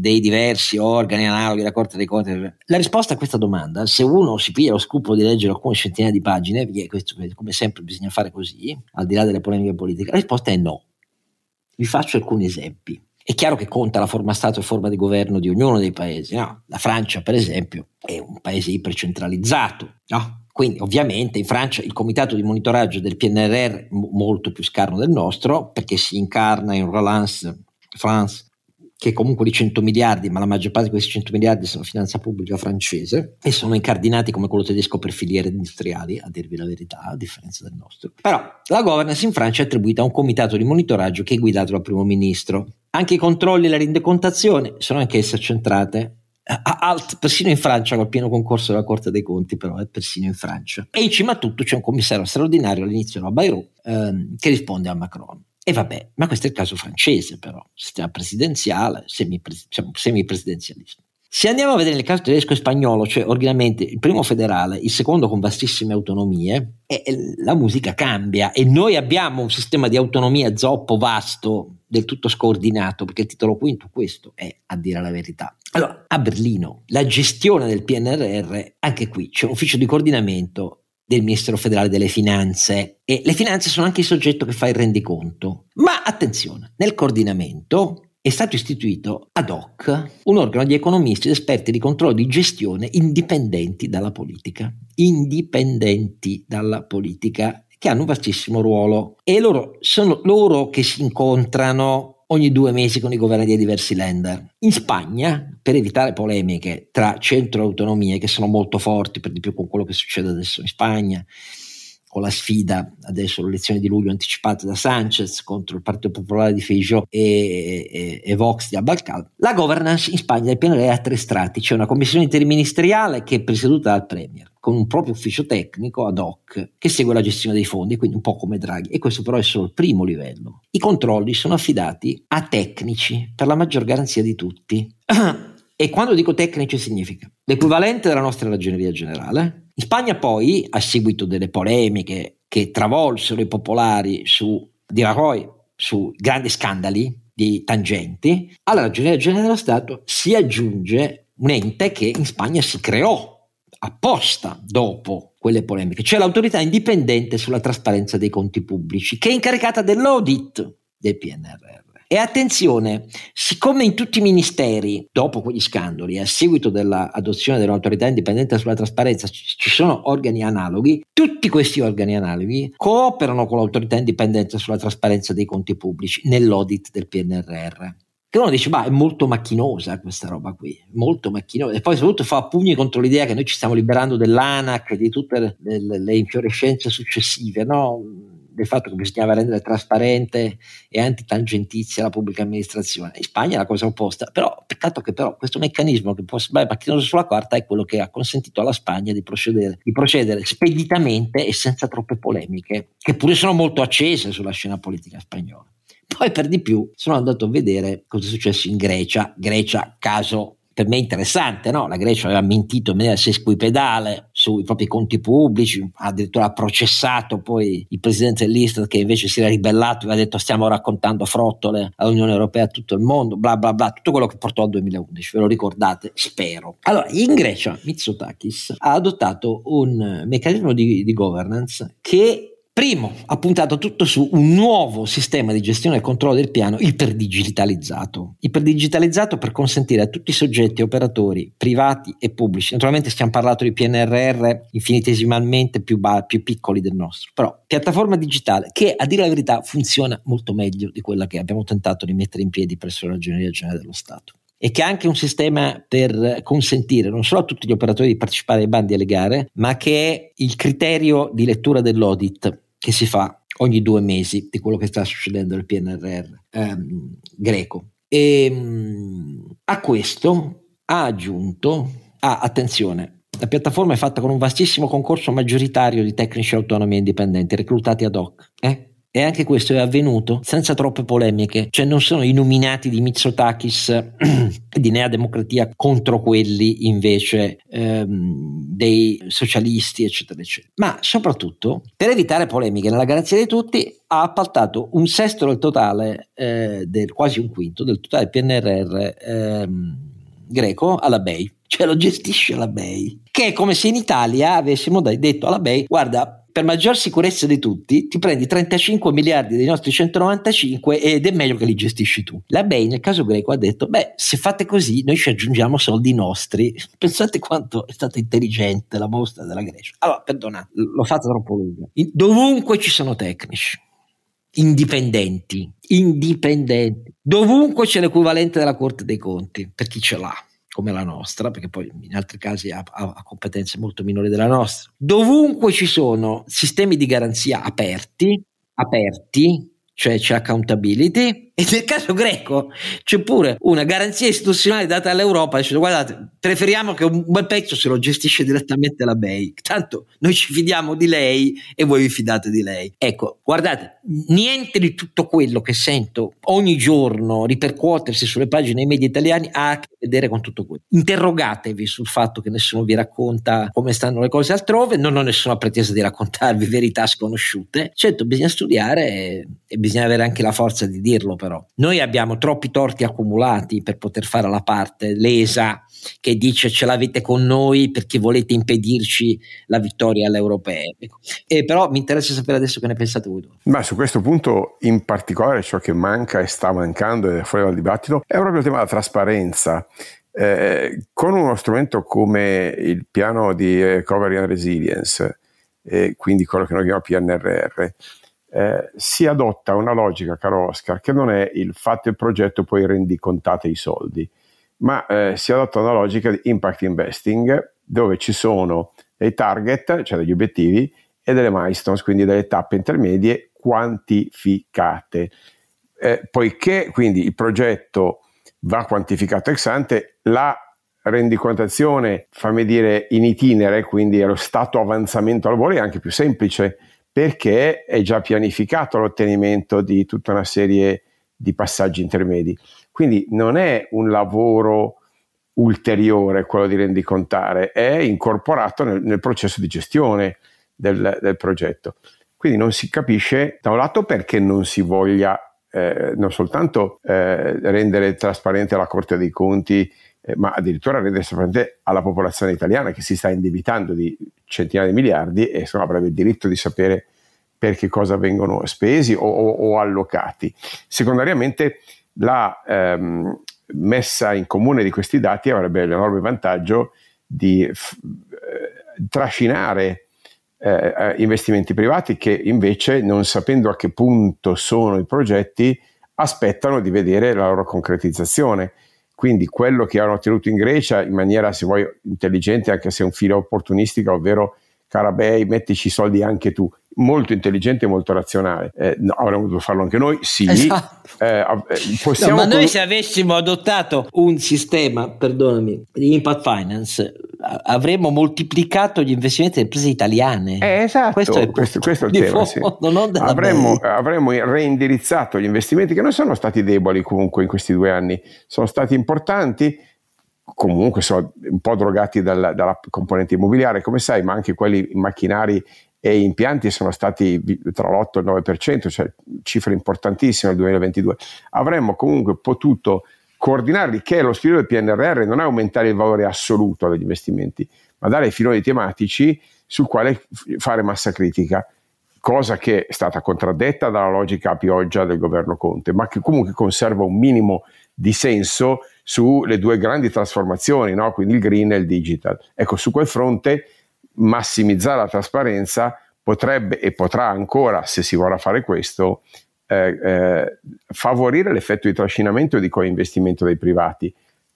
dei diversi organi analoghi della Corte dei Conti. La risposta a questa domanda, se uno si piglia lo scrupolo di leggere alcune centinaia di pagine, perché questo come sempre bisogna fare così, al di là delle polemiche politiche, la risposta è no. Vi faccio alcuni esempi. È chiaro che conta la forma Stato e forma di governo di ognuno dei paesi. No? La Francia, per esempio, è un paese ipercentralizzato. No? Quindi ovviamente in Francia il comitato di monitoraggio del PNRR è molto più scarno del nostro perché si incarna in Relance France che è comunque di 100 miliardi, ma la maggior parte di questi 100 miliardi sono finanza pubblica francese e sono incardinati come quello tedesco per filiere industriali, a dirvi la verità, a differenza del nostro. Però la governance in Francia è attribuita a un comitato di monitoraggio che è guidato dal primo ministro. Anche i controlli e la rendicontazione sono anch'esse centrate alt persino in Francia col pieno concorso della Corte dei Conti però è persino in Francia. E in cima a tutto c'è un commissario straordinario all'inizio la Bayrou ehm, che risponde a Macron. E vabbè, ma questo è il caso francese però, sistema presidenziale, semipres- diciamo, semipresidenzialista. Se andiamo a vedere il caso tedesco e spagnolo, cioè ordinamenti, il primo federale, il secondo con vastissime autonomie, eh, la musica cambia e noi abbiamo un sistema di autonomia zoppo vasto, del tutto scordinato, perché il titolo quinto questo è a dire la verità. Allora, a Berlino, la gestione del PNRR, anche qui c'è un ufficio di coordinamento del Ministero federale delle finanze e le finanze sono anche il soggetto che fa il rendiconto. Ma attenzione, nel coordinamento è stato istituito ad hoc un organo di economisti ed esperti di controllo di gestione indipendenti dalla politica, indipendenti dalla politica, che hanno un vastissimo ruolo e loro sono loro che si incontrano ogni due mesi con i governi dei diversi lender. In Spagna, per evitare polemiche tra centro e autonomie, che sono molto forti, per di più con quello che succede adesso in Spagna, con la sfida adesso le elezioni di luglio anticipate da Sanchez contro il Partito Popolare di Feijóo e, e, e Vox di Abalcal. La governance in Spagna del PNR ha tre strati, c'è una commissione interministeriale che è presieduta dal Premier con un proprio ufficio tecnico ad hoc che segue la gestione dei fondi, quindi un po' come Draghi, e questo però è solo il primo livello. I controlli sono affidati a tecnici per la maggior garanzia di tutti. E quando dico tecnici significa l'equivalente della nostra ragioneria generale. In Spagna poi, a seguito delle polemiche che travolsero i popolari su di Rajoy, su grandi scandali, di tangenti, alla Ragioneria Generale dello Stato si aggiunge un ente che in Spagna si creò apposta dopo quelle polemiche, cioè l'autorità indipendente sulla trasparenza dei conti pubblici, che è incaricata dell'audit del PNRR. E attenzione, siccome in tutti i ministeri, dopo quegli scandali, a seguito dell'adozione dell'autorità indipendente sulla trasparenza, ci sono organi analoghi, tutti questi organi analoghi cooperano con l'autorità indipendente sulla trasparenza dei conti pubblici nell'audit del PNRR che uno dice, ma è molto macchinosa questa roba qui, molto macchinosa. E poi soprattutto fa pugni contro l'idea che noi ci stiamo liberando dell'ANAC di tutte le, le infiorescenze successive, no? Del fatto che bisognava rendere trasparente e antitangentizia la pubblica amministrazione. In Spagna è la cosa opposta, però peccato che però questo meccanismo che può sembrare macchinoso sulla quarta è quello che ha consentito alla Spagna di procedere, di procedere speditamente e senza troppe polemiche, che pure sono molto accese sulla scena politica spagnola. Poi per di più sono andato a vedere cosa è successo in Grecia, Grecia caso per me interessante, no? La Grecia aveva mentito in maniera sesquipedale sui propri conti pubblici, addirittura ha processato poi il presidente dell'Istat che invece si era ribellato e aveva detto stiamo raccontando frottole all'Unione Europea a tutto il mondo, bla bla bla, tutto quello che portò al 2011, ve lo ricordate? Spero. Allora, in Grecia Mitsotakis ha adottato un meccanismo di, di governance che Primo, ha puntato tutto su un nuovo sistema di gestione e controllo del piano iperdigitalizzato. Iperdigitalizzato per consentire a tutti i soggetti operatori privati e pubblici, naturalmente stiamo parlando di PNRR infinitesimalmente più, ba- più piccoli del nostro, però piattaforma digitale che a dire la verità funziona molto meglio di quella che abbiamo tentato di mettere in piedi presso la Ragioneria Generale dello Stato e che ha anche un sistema per consentire non solo a tutti gli operatori di partecipare ai bandi e alle gare, ma che è il criterio di lettura dell'audit che si fa ogni due mesi di quello che sta succedendo nel PNRR ehm, greco. E ehm, mh, a questo ha aggiunto, ah, attenzione, la piattaforma è fatta con un vastissimo concorso maggioritario di tecnici autonomi e indipendenti reclutati ad hoc. Eh? E anche questo è avvenuto senza troppe polemiche, cioè non sono i nominati di Mitsotakis di Nea Democratia contro quelli invece ehm, dei socialisti, eccetera, eccetera. Ma soprattutto, per evitare polemiche nella garanzia di tutti, ha appaltato un sesto del totale, eh, del, quasi un quinto del totale PNRR ehm, greco alla BEI, cioè lo gestisce la BEI, che è come se in Italia avessimo detto alla BEI, guarda, per maggior sicurezza di tutti, ti prendi 35 miliardi dei nostri 195 ed è meglio che li gestisci tu. La BEI nel caso greco ha detto, beh, se fate così noi ci aggiungiamo soldi nostri. Pensate quanto è stata intelligente la mostra della Grecia. Allora, perdonate, l'ho fatta troppo lunga. dovunque ci sono tecnici, indipendenti, indipendenti, dovunque c'è l'equivalente della Corte dei Conti, per chi ce l'ha come la nostra, perché poi in altri casi ha, ha, competenze molto minori della nostra. Dovunque ci sono sistemi di garanzia aperti, aperti, cioè c'è accountability, e nel caso greco c'è pure una garanzia istituzionale data dall'Europa, dicendo guardate, preferiamo che un bel pezzo se lo gestisce direttamente la BEI, tanto noi ci fidiamo di lei e voi vi fidate di lei. Ecco, guardate, niente di tutto quello che sento ogni giorno ripercuotersi sulle pagine dei media italiani ha a che vedere con tutto questo. Interrogatevi sul fatto che nessuno vi racconta come stanno le cose altrove, non ho nessuna pretesa di raccontarvi verità sconosciute, certo bisogna studiare e, e bisogna avere anche la forza di dirlo però. Noi abbiamo troppi torti accumulati per poter fare la parte lesa che dice ce l'avete con noi perché volete impedirci la vittoria alle europee. Ecco. E però mi interessa sapere adesso che ne pensate voi. Ma su questo punto in particolare ciò che manca e sta mancando ed è fuori dal dibattito è proprio il tema della trasparenza. Eh, con uno strumento come il piano di recovery and resilience, eh, quindi quello che noi chiamiamo PNRR, eh, si adotta una logica, caro Oscar, che non è il fatto il progetto poi rendi contate i soldi, ma eh, si adotta una logica di impact investing dove ci sono dei target, cioè degli obiettivi, e delle milestones, quindi delle tappe intermedie quantificate. Eh, poiché quindi il progetto va quantificato ex ante, la rendicontazione, fammi dire, in itinere, quindi allo stato avanzamento al lavoro è anche più semplice perché è già pianificato l'ottenimento di tutta una serie di passaggi intermedi. Quindi non è un lavoro ulteriore quello di rendicontare, è incorporato nel, nel processo di gestione del, del, progetto. Quindi non si capisce da un lato perché non si voglia eh, non soltanto eh, rendere trasparente la Corte dei Conti, eh, ma addirittura rendere trasparente alla popolazione italiana che si sta indebitando di centinaia di miliardi e insomma, avrebbe il diritto di sapere per che cosa vengono spesi o, o, o allocati. Secondariamente la ehm, messa in comune di questi dati avrebbe l'enorme vantaggio di f- eh, trascinare eh, eh, investimenti privati che invece, non sapendo a che punto sono i progetti, aspettano di vedere la loro concretizzazione. Quindi quello che hanno ottenuto in Grecia in maniera, se vuoi, intelligente, anche se un filo opportunistica, ovvero Carabei, mettici i soldi anche tu molto intelligente e molto razionale. Eh, no, avremmo dovuto farlo anche noi, sì. Esatto. Eh, eh no, ma noi se avessimo adottato un sistema, perdonami, di impact finance, avremmo moltiplicato gli investimenti delle imprese italiane. Eh, esatto, questo è, questo, questo è il tema. Sì. Avremmo, avremmo, reindirizzato gli investimenti che non sono stati deboli comunque in questi due anni, sono stati importanti comunque sono un po' drogati dalla, dalla componente immobiliare, come sai, ma anche quelli macchinari e impianti sono stati tra l'8 e il 9%, cioè cifre importantissime nel 2022. Avremmo comunque potuto coordinarli, che è lo spirito del PNRR, non è aumentare il valore assoluto degli investimenti, ma dare filoni tematici sul quale fare massa critica, cosa che è stata contraddetta dalla logica a pioggia del governo Conte, ma che comunque conserva un minimo di senso sulle due grandi trasformazioni, no? quindi il green e il digital. Ecco, su quel fronte massimizzare la trasparenza potrebbe e potrà ancora, se si vorrà fare questo, eh, eh, favorire l'effetto di trascinamento e di coinvestimento dei privati,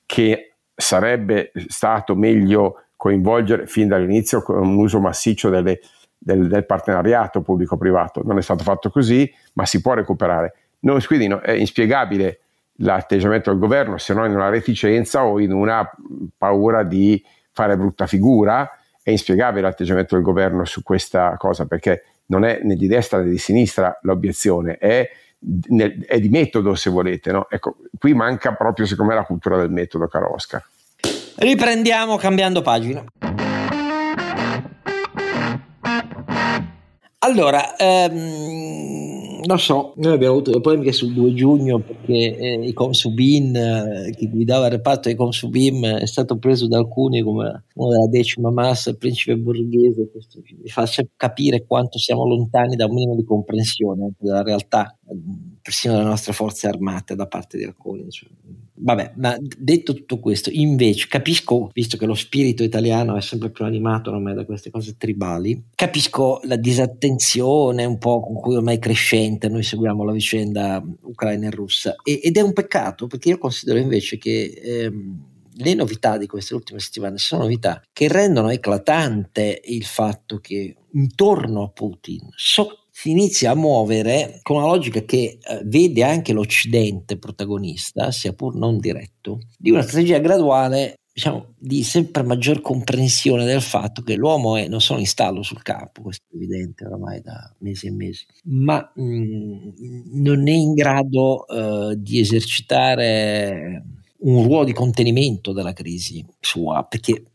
che sarebbe stato meglio coinvolgere fin dall'inizio con un uso massiccio delle, del, del, partenariato pubblico-privato. Non è stato fatto così, ma si può recuperare. Non, quindi no, è inspiegabile l'atteggiamento del governo se non in una reticenza o in una paura di fare brutta figura è inspiegabile l'atteggiamento del governo su questa cosa perché non è né di destra né di sinistra l'obiezione, è, è di metodo se volete. No? Ecco, qui manca proprio secondo me la cultura del metodo, caro Oscar. Riprendiamo cambiando pagina. Allora, ehm, non so, noi abbiamo avuto polemiche sul 2 giugno perché eh, i Consubin, eh, chi guidava il reparto dei Consubin è stato preso da alcuni come uno della decima massa, il principe borghese, questo mi fa capire quanto siamo lontani da un minimo di comprensione della realtà, persino delle nostre forze armate da parte di alcuni. Cioè, Vabbè, ma detto tutto questo, invece capisco, visto che lo spirito italiano è sempre più animato ormai da queste cose tribali, capisco la disattenzione un po' con cui ormai è crescente noi seguiamo la vicenda ucraina e russa e, ed è un peccato perché io considero invece che ehm, le novità di queste ultime settimane sono novità che rendono eclatante il fatto che intorno a Putin so si inizia a muovere con una logica che eh, vede anche l'Occidente protagonista, sia pur non diretto, di una strategia graduale diciamo, di sempre maggior comprensione del fatto che l'uomo è non solo in stallo sul campo, questo è evidente oramai da mesi e mesi, ma mh, mm, non è in grado uh, di esercitare un ruolo di contenimento della crisi sua, perché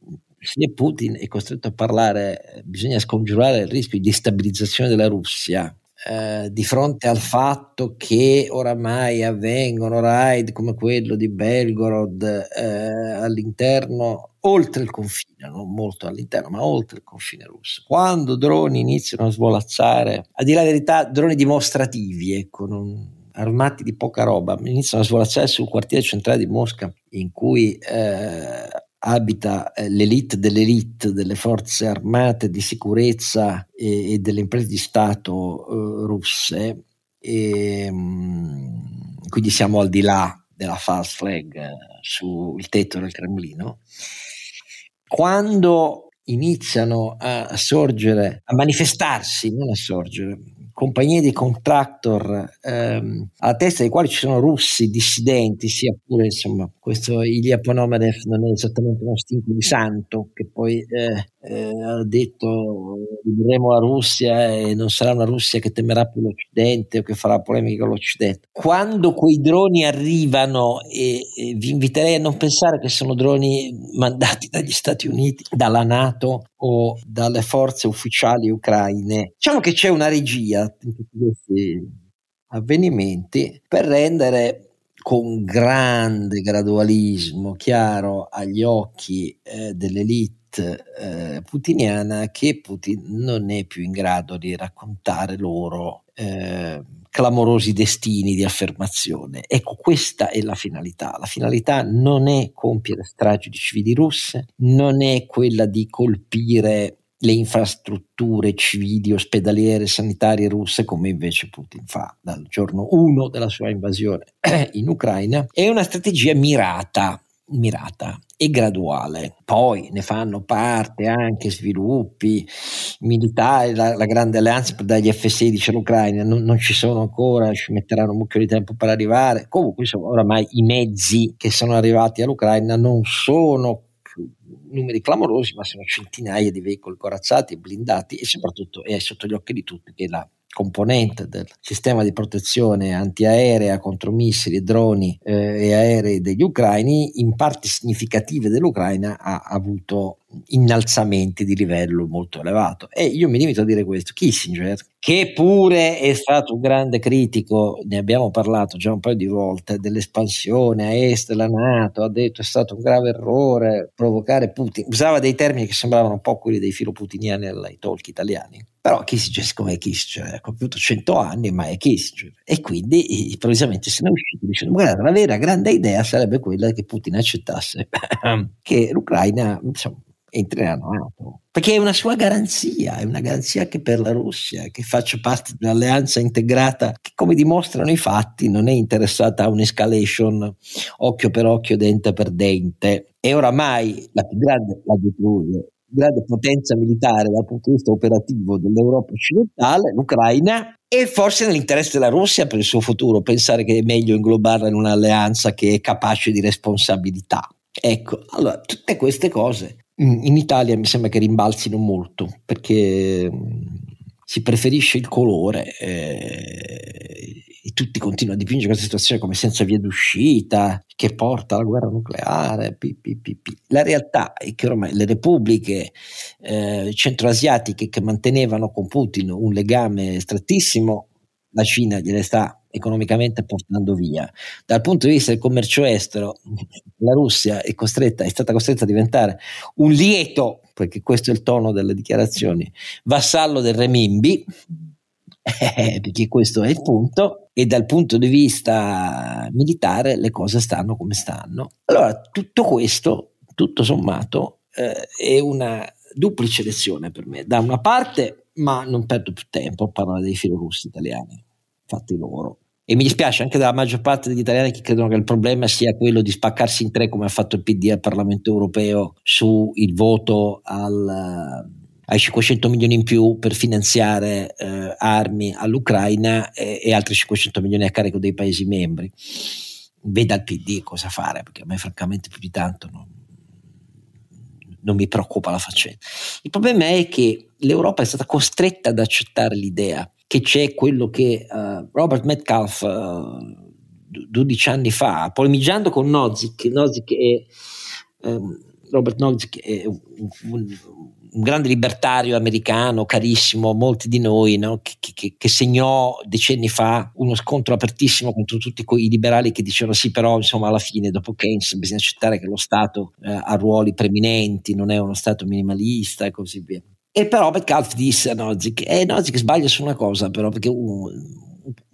se Putin è costretto a parlare, bisogna scongiurare il rischio di destabilizzazione della Russia eh, di fronte al fatto che oramai avvengono raid come quello di Belgorod eh, all'interno, oltre il confine, non molto all'interno, ma oltre il confine russo. Quando droni iniziano a svolazzare, a dire la verità, droni dimostrativi, ecco, non, armati di poca roba, iniziano a svolazzare sul quartiere centrale di Mosca, in cui eh, abita eh, l'elite dell'elite delle forze armate di sicurezza e, e delle imprese di Stato eh, russe, e, mh, mm, quindi siamo al di là della false flag eh, sul tetto del Cremlino. Quando iniziano a sorgere, a manifestarsi, non a sorgere, compagnie di contractor ehm, alla testa dei quali ci sono russi dissidenti, sia pure insomma questo Ilya Ponomarev non è esattamente uno stinco di santo che poi eh, eh, ha detto vivremo la Russia e non sarà una Russia che temerà più l'Occidente o che farà polemiche con l'Occidente. Quando quei droni arrivano e, e vi inviterei a non pensare che sono droni mandati dagli Stati Uniti, dalla Nato o dalle forze ufficiali ucraine, diciamo che c'è una regia in tutti questi avvenimenti per rendere con grande gradualismo chiaro agli occhi eh, dell'elite eh, putiniana che Putin non è più in grado di raccontare loro eh, clamorosi destini di affermazione. Ecco, questa è la finalità. La finalità non è compiere stragi di civili russe, non è quella di colpire le infrastrutture civili, ospedaliere, sanitarie russe, come invece Putin fa dal giorno 1 della sua invasione in Ucraina, è una strategia mirata mirata e graduale. Poi ne fanno parte anche sviluppi militari, la, la grande alleanza per dare gli F-16 all'Ucraina, non, non, ci sono ancora, ci metteranno un mucchio di tempo per arrivare. Comunque, insomma, oramai i mezzi che sono arrivati all'Ucraina non sono numeri clamorosi, ma sono centinaia di veicoli corazzati e blindati e soprattutto è sotto gli occhi di tutti che la componente del sistema di protezione antiaerea contro missili, droni eh, e aerei degli ucraini, in parti significative dell'Ucraina ha avuto innalzamenti di livello molto elevato. E io mi limito a dire questo, Kissinger, che pure è stato un grande critico, ne abbiamo parlato già un paio di volte, dell'espansione a est della Nato, ha detto è stato un grave errore provocare Putin, usava dei termini che sembravano un po' quelli dei filoputiniani ai talk italiani. Però Kissinger, siccome è Kissinger, ha compiuto 100 anni, ma è Kissinger. E quindi improvvisamente se ne è uscito dicendo: Guarda, la vera grande idea sarebbe quella che Putin accettasse che l'Ucraina insomma, entrerà a NATO. Perché è una sua garanzia, è una garanzia anche per la Russia, che faccia parte dell'alleanza integrata, che come dimostrano i fatti non è interessata a un'escalation occhio per occhio, dente per dente. E oramai la più grande, la detruge, grande potenza militare dal punto di vista operativo dell'Europa occidentale, l'Ucraina, e forse nell'interesse della Russia per il suo futuro, pensare che è meglio inglobarla in un'alleanza che è capace di responsabilità. Ecco, allora, tutte queste cose in Italia mi sembra che rimbalzino molto perché si preferisce il colore eh, e tutti continuano a dipingere questa situazione come senza via d'uscita che porta alla guerra nucleare. Pi, pi, pi, La realtà è che ormai le repubbliche eh, centroasiatiche che mantenevano con Putin un legame strettissimo, la Cina gliene sta economicamente portando via. Dal punto di vista del commercio estero, la Russia è, costretta, è stata costretta a diventare un lieto, perché questo è il tono delle dichiarazioni, vassallo del renminbi, eh, perché questo è il punto, e dal punto di vista militare le cose stanno come stanno. Allora, tutto questo, tutto sommato, eh, è una duplice lezione per me. Da una parte, ma non perdo più tempo a parlare dei filorussi italiani, fatti loro. E mi dispiace anche della maggior parte degli italiani che credono che il problema sia quello di spaccarsi in tre come ha fatto il PD al Parlamento europeo sul voto al ai 500 milioni in più per finanziare eh, armi all'Ucraina e, e, altri 500 milioni a carico dei Paesi membri. Veda il PD cosa fare, perché a me francamente più di tanto non, non mi preoccupa la faccenda. Il problema è che l'Europa è stata costretta ad accettare l'idea che c'è quello che uh, Robert Metcalf uh, 12 anni fa, polemiggiando con Nozick, Nozick è, um, Robert Nozick è un, un, un grande libertario americano, carissimo, molti di noi, no? che, che, che, segnò decenni fa uno scontro apertissimo contro tutti i liberali che dicevano sì, però insomma alla fine dopo Keynes bisogna accettare che lo Stato eh, ha ruoli preminenti, non è uno Stato minimalista e così via. E però Metcalf disse a Nozick, eh, Nozick sbaglia su una cosa però, perché uh,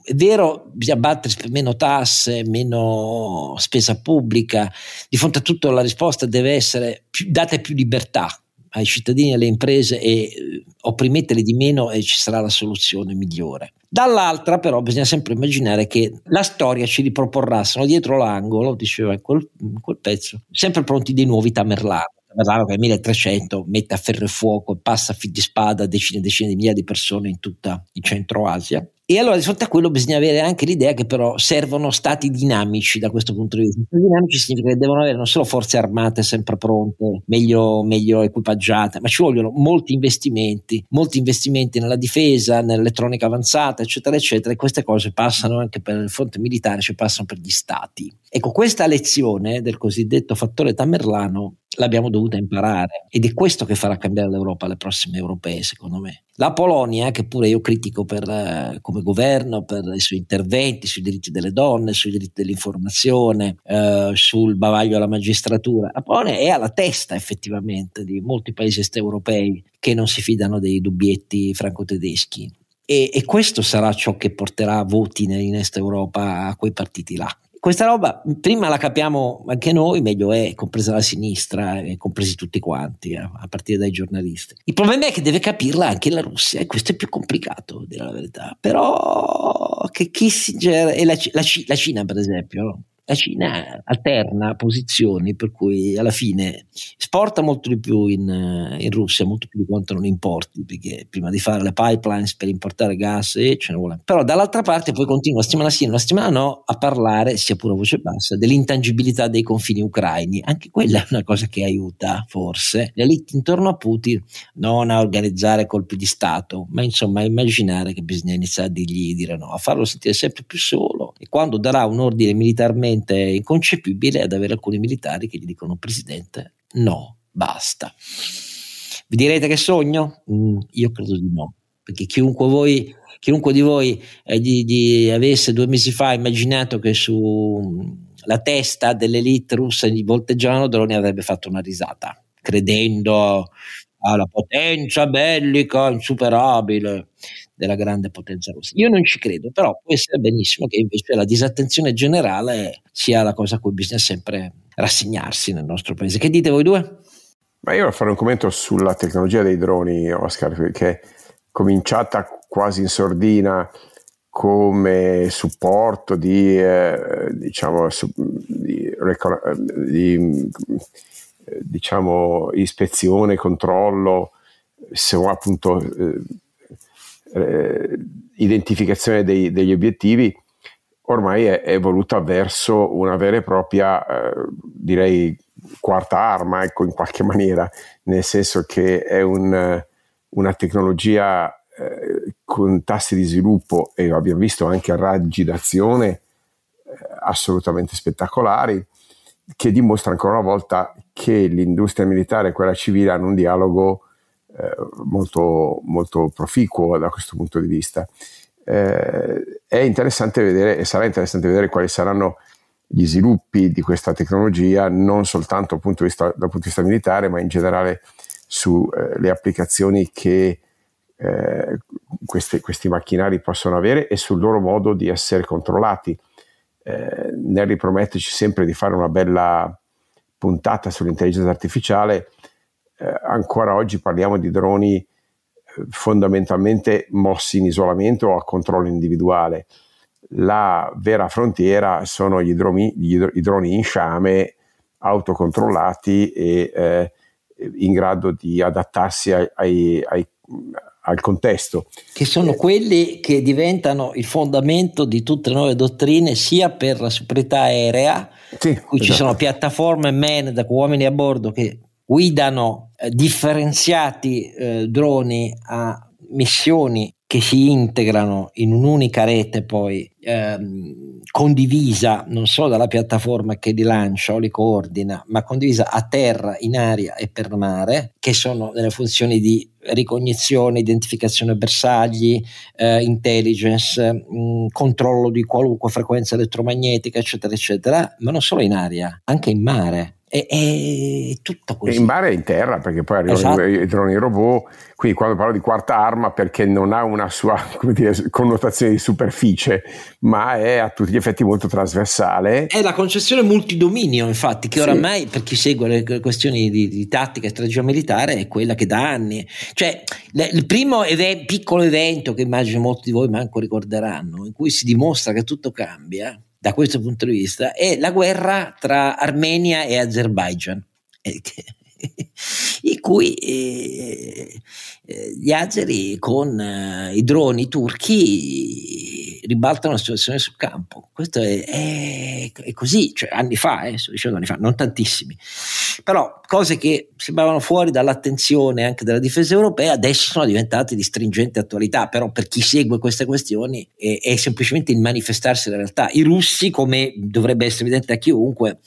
è vero, bisogna battersi per meno tasse, meno spesa pubblica, di fronte a tutto la risposta deve essere più, date più libertà ai cittadini e alle imprese e eh, opprimeteli di meno e ci sarà la soluzione migliore. Dall'altra però bisogna sempre immaginare che la storia ci riproporrà, sono dietro l'angolo, diceva quel, in quel pezzo, sempre pronti dei nuovi Tamerlano. Tamerlano che nel 1300 mette a ferro e fuoco e passa a fil di spada decine e decine di migliaia di persone in tutta il centro Asia e allora di fronte a quello bisogna avere anche l'idea che però servono stati dinamici da questo punto di vista. Stati dinamici significa che devono avere non solo forze armate sempre pronte, meglio, meglio equipaggiate, ma ci vogliono molti investimenti, molti investimenti nella difesa, nell'elettronica avanzata, eccetera, eccetera. E queste cose passano anche per il fronte militare, ci passano per gli stati. Ecco, questa lezione del cosiddetto fattore Tamerlano l'abbiamo dovuta imparare ed è questo che farà cambiare l'Europa alle prossime europee, secondo me. La Polonia, che pure io critico per, eh, come governo per i suoi interventi sui diritti delle donne, sui diritti dell'informazione, eh, sul bavaglio alla magistratura, la Polonia è alla testa effettivamente di molti paesi est europei che non si fidano dei dubbietti franco-tedeschi. E, e questo sarà ciò che porterà voti in Est Europa a quei partiti là questa roba prima la capiamo anche noi, meglio è, compresa la sinistra compresi tutti quanti, eh, a partire dai giornalisti. Il problema è che deve capirla anche la Russia e questo è più complicato, dire la verità. Però che Kissinger e la, la, la Cina, per esempio, no? La Cina alterna posizioni per cui alla fine esporta molto di più in, eh, in, Russia, molto più di quanto non importi, perché prima di fare le pipelines per importare gas e ce ne vuole. Però dall'altra parte poi continua settimana sì, una settimana no a parlare, sia pure a voce bassa, dell'intangibilità dei confini ucraini. Anche quella è una cosa che aiuta forse le elite intorno a Putin non a organizzare colpi di Stato, ma insomma a immaginare che bisogna iniziare a dirgli dire no, a farlo sentire sempre più solo e quando darà un ordine militarmente inconcepibile ad avere alcuni militari che gli dicono Presidente, no, basta. Vi direte che sogno? Mm, io credo di no, perché chiunque, voi, chiunque di voi eh, di, di avesse due mesi fa immaginato che sulla mm, testa dell'elite russa gli volteggiavano droni avrebbe fatto una risata, credendo alla potenza bellica insuperabile della grande potenza russa. Io non ci credo, però può essere benissimo che invece la disattenzione generale sia la cosa a cui bisogna sempre rassegnarsi nel nostro paese. Che dite voi due? Ma io voglio fare un commento sulla tecnologia dei droni, Oscar, che è cominciata quasi in sordina come supporto di, eh, diciamo, di, di diciamo, ispezione, controllo, se appunto eh, eh, identificazione dei, degli obiettivi, ormai è, evoluta verso una vera e propria, eh, direi, quarta arma, ecco, in qualche maniera, nel senso che è un, una tecnologia eh, con tassi di sviluppo e abbiamo visto anche raggi d'azione eh, assolutamente spettacolari, che dimostra ancora una volta che l'industria militare e quella civile hanno un dialogo eh, molto, molto proficuo da questo punto di vista. Eh, è interessante vedere e sarà interessante vedere quali saranno gli sviluppi di questa tecnologia, non soltanto dal punto di vista, punto di vista militare, ma in generale sulle eh, applicazioni che eh, queste, questi macchinari possono avere e sul loro modo di essere controllati. Eh, nel riprometterci sempre di fare una bella puntata sull'intelligenza artificiale, eh, ancora oggi parliamo di droni eh, fondamentalmente mossi in isolamento o a controllo individuale. La vera frontiera sono gli, dromi, gli, i droni in sciame autocontrollati e eh, in grado di adattarsi ai, ai, ai, al contesto. Che sono quelli che diventano il fondamento di tutte le nuove dottrine, sia per la superiorità aerea, sì, qui esatto. ci sono piattaforme man da uomini a bordo che guidano eh, differenziati eh, droni a missioni che si integrano in un'unica rete poi ehm, condivisa non solo dalla piattaforma che li lancia o li coordina, ma condivisa a terra, in aria e per mare, che sono delle funzioni di ricognizione, identificazione bersagli, eh, intelligence, mh, mm, controllo di qualunque frequenza elettromagnetica, eccetera, eccetera, ma non solo in aria, anche in mare. È, è tutto così. In mare e in terra, perché poi arrivano esatto. i, i droni robot. Quindi, quando parlo di quarta arma, perché non ha una sua dire, connotazione di superficie, ma è a tutti gli effetti molto trasversale. È la concezione multidominio, infatti, che sì. oramai per chi segue le questioni di, di tattica e strategia militare è quella che da anni. Cioè, le, il primo eve- piccolo evento che immagino molti di voi manco ricorderanno, in cui si dimostra che tutto cambia da questo punto di vista è la guerra tra Armenia e Azerbaijan. Eh, in cui eh, eh, gli azeri con eh, i droni turchi ribaltano la situazione sul campo. Questo è, è, è così, cioè anni fa, eh, sto dicendo anni fa, non tantissimi, però cose che sembravano fuori dall'attenzione anche della difesa europea adesso sono diventate di stringente attualità, però per chi segue queste questioni è, è semplicemente il manifestarsi della realtà. I russi, come dovrebbe essere evidente a chiunque,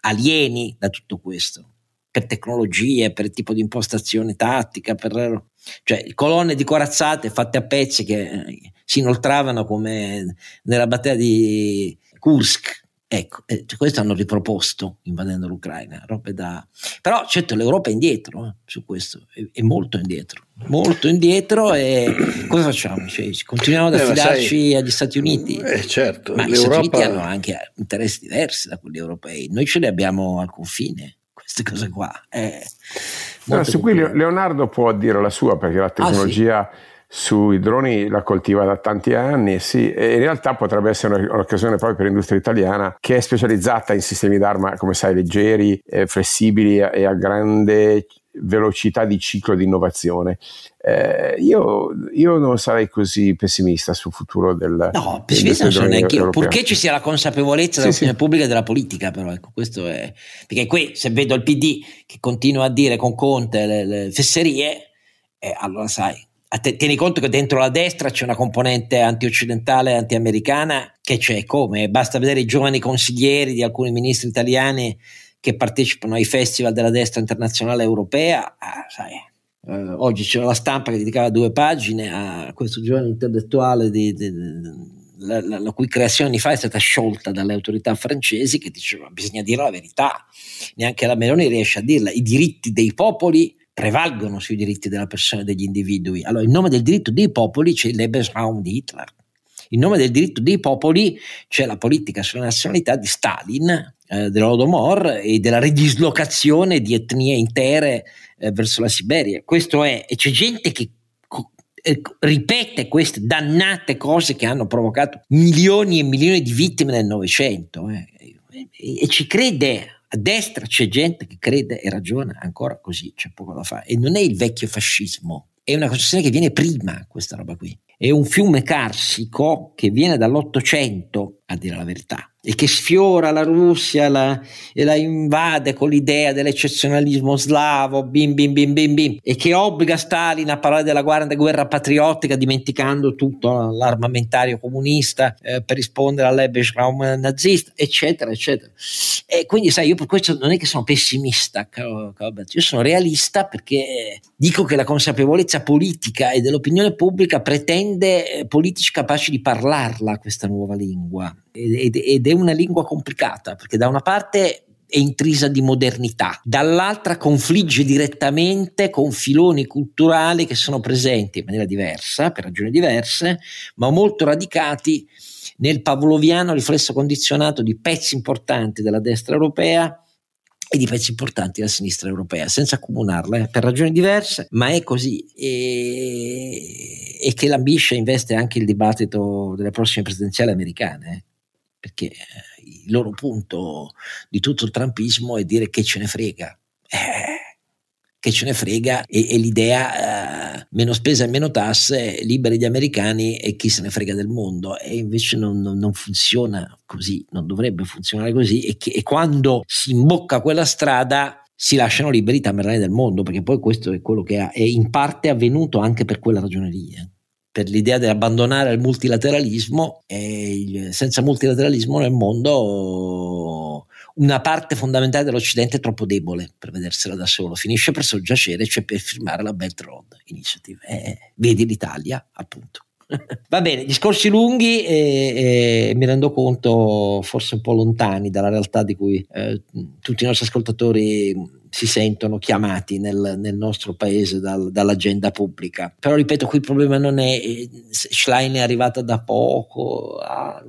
alieni da tutto questo per tecnologie, per tipo di impostazione tattica, per cioè colonne di corazzate fatte a pezzi che eh, si inoltravano come nella battaglia di Kursk Ecco, eh, cioè questo hanno riproposto invadendo l'Ucraina, da... però certo l'Europa è indietro eh, su questo, è, è, molto indietro, molto indietro e cosa facciamo? Cioè, continuiamo ad eh, affidarci sai, agli Stati Uniti? Eh, certo, ma gli Stati Uniti hanno anche interessi diversi da quelli europei, noi ce li abbiamo al confine, queste cose qua. No, su cui Leonardo può dire la sua perché la tecnologia... Ah, sì sui droni la coltiva da tanti anni, sì, e in realtà potrebbe essere un'occasione proprio per l'industria italiana che è specializzata in sistemi d'arma, come sai, leggeri, eh, flessibili e a grande velocità di ciclo di innovazione. Eh, io, io, non sarei così pessimista sul futuro del No, pessimista non sono neanche io, purché ci sia la consapevolezza sì, dell'opinione sì. pubblica e della politica, però ecco, questo è perché qui se vedo il PD che continua a dire con Conte le, le fesserie, eh, allora sai, tieni conto che dentro la destra c'è una componente anti-occidentale e anti-americana che c'è come? Basta vedere i giovani consiglieri di alcuni ministri italiani che partecipano ai festival della destra internazionale europea. Ah, sai, eh, oggi c'era la stampa che dedicava due pagine a questo giovane intellettuale di, di, di la, la, la, cui creazione di fa è stata sciolta dalle autorità francesi che dicevano bisogna dire la verità, neanche la Meloni riesce a dirla, i diritti dei popoli prevalgono sui diritti della persona e degli individui. Allora, in nome del diritto dei popoli c'è il Lebensraum di Hitler. In nome del diritto dei popoli c'è la politica sulla nazionalità di Stalin, eh, dell'Odomor e della ridislocazione di etnie intere eh, verso la Siberia. Questo è, e c'è gente che eh, ripete queste dannate cose che hanno provocato milioni e milioni di vittime nel Novecento eh, e, e ci crede a destra c'è gente che crede e ragiona ancora così, c'è poco da fare. E non è il vecchio fascismo, è una concezione che viene prima, questa roba qui. È un fiume carsico che viene dall'Ottocento, a dire la verità e che sfiora la Russia la, e la invade con l'idea dell'eccezionalismo slavo, bim bim bim bim bim, e che obbliga Stalin a parlare della guerra, guerra patriottica dimenticando tutto l'armamentario comunista eh, per rispondere all'Ebensraum nazista, eccetera, eccetera. E quindi sai, io per questo non è che sono pessimista, io sono realista perché dico che la consapevolezza politica e dell'opinione pubblica pretende eh, politici capaci di parlarla questa nuova lingua. Ed, ed è una lingua complicata perché da una parte è intrisa di modernità, dall'altra confligge direttamente con filoni culturali che sono presenti in maniera diversa, per ragioni diverse, ma molto radicati nel pavloviano riflesso condizionato di pezzi importanti della destra europea e di pezzi importanti della sinistra europea, senza accomunarla, eh, per ragioni diverse, ma è così. E, e che l'ambisce investe anche il dibattito delle prossime presidenziali americane. Eh perché eh, il loro punto di tutto il trampismo è dire che ce ne frega. Eh, che ce ne frega e, e l'idea eh, meno spesa e meno tasse, liberi gli americani e chi se ne frega del mondo. E invece non, non, non funziona così, non dovrebbe funzionare così e, che, e quando si imbocca quella strada si lasciano liberi i tamerlani del mondo, perché poi questo è quello che è in parte avvenuto anche per quella ragione lì. Eh per l'idea di abbandonare il multilateralismo e il, senza multilateralismo nel mondo una parte fondamentale dell'Occidente è troppo debole per vedersela da solo, finisce per soggiacere, cioè per firmare la Belt Road Initiative. Eh, vedi l'Italia, appunto. Va bene, discorsi lunghi e, e, mi rendo conto forse un po' lontani dalla realtà di cui eh, tutti i nostri ascoltatori si sentono chiamati nel, nel nostro paese dal, dall'agenda pubblica. Però ripeto, qui il problema non è eh, Schlein è arrivata da poco, a,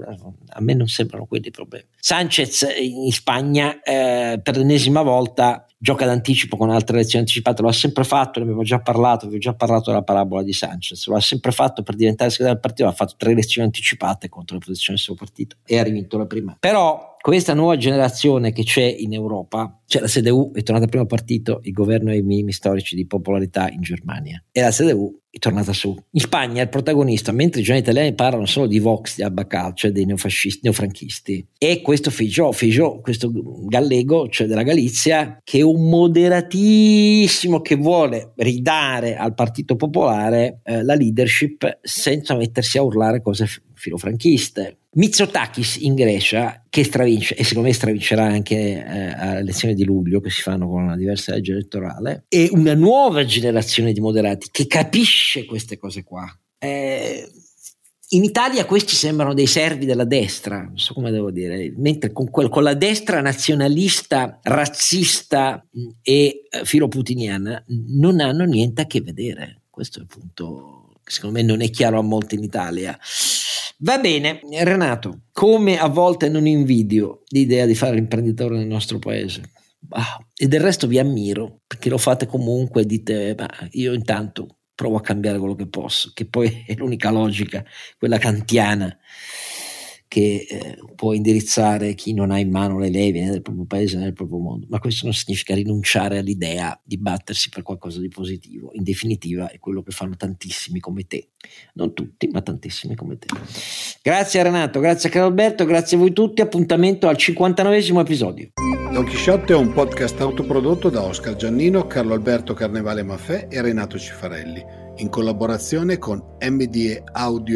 a me non sembrano quelli i problemi. Sanchez in Spagna eh, per l'ennesima volta gioca d'anticipo con altre elezioni anticipate, lo ha sempre fatto, ne abbiamo già parlato, vi ho già parlato della parabola di Sanchez, lo ha sempre fatto per diventare segretario del partito, ha fatto tre elezioni anticipate contro le posizioni del suo partito e ha rivinto la prima. Però questa nuova generazione che c'è in Europa, cioè la CDU è tornata al primo partito, il governo ha i minimi storici di popolarità in Germania e la CDU è tornata su. In Spagna il protagonista, mentre i giornali italiani parlano solo di Vox, di Abbacal, cioè dei neofascisti, neofranchisti, e questo Fijó, Fijó, questo gallego, cioè della Galizia, che è un moderatissimo che vuole ridare al Partito Popolare eh, la leadership senza mettersi a urlare cose filofranchiste. Mitsotakis in Grecia, che stravince, e secondo me stravincerà anche eh, alle elezioni di luglio, che si fanno con una diversa legge elettorale, e una nuova generazione di moderati che capisce queste cose qua. Eh, in Italia questi sembrano dei servi della destra, non so come devo dire, mentre con, quel, con la destra nazionalista, razzista e eh, filoputiniana non hanno niente a che vedere. Questo è il punto che secondo me non è chiaro a molti in Italia. Va bene, Renato, come a volte non invidio l'idea di fare l'imprenditore nel nostro paese. Ah, e del resto vi ammiro perché lo fate comunque e dite, ma io intanto provo a cambiare quello che posso, che poi è l'unica logica, quella kantiana che eh, può indirizzare chi non ha in mano le levi né del proprio paese né del proprio mondo, ma questo non significa rinunciare all'idea di battersi per qualcosa di positivo. In definitiva è quello che fanno tantissimi come te, non tutti, ma tantissimi come te. Grazie Renato, grazie Carlo Alberto, grazie a voi tutti, appuntamento al 59 episodio. Don Chisciotte è un podcast autoprodotto da Oscar Giannino, Carlo Alberto Carnevale Maffè e Renato Cifarelli, in collaborazione con mdeaudio.com.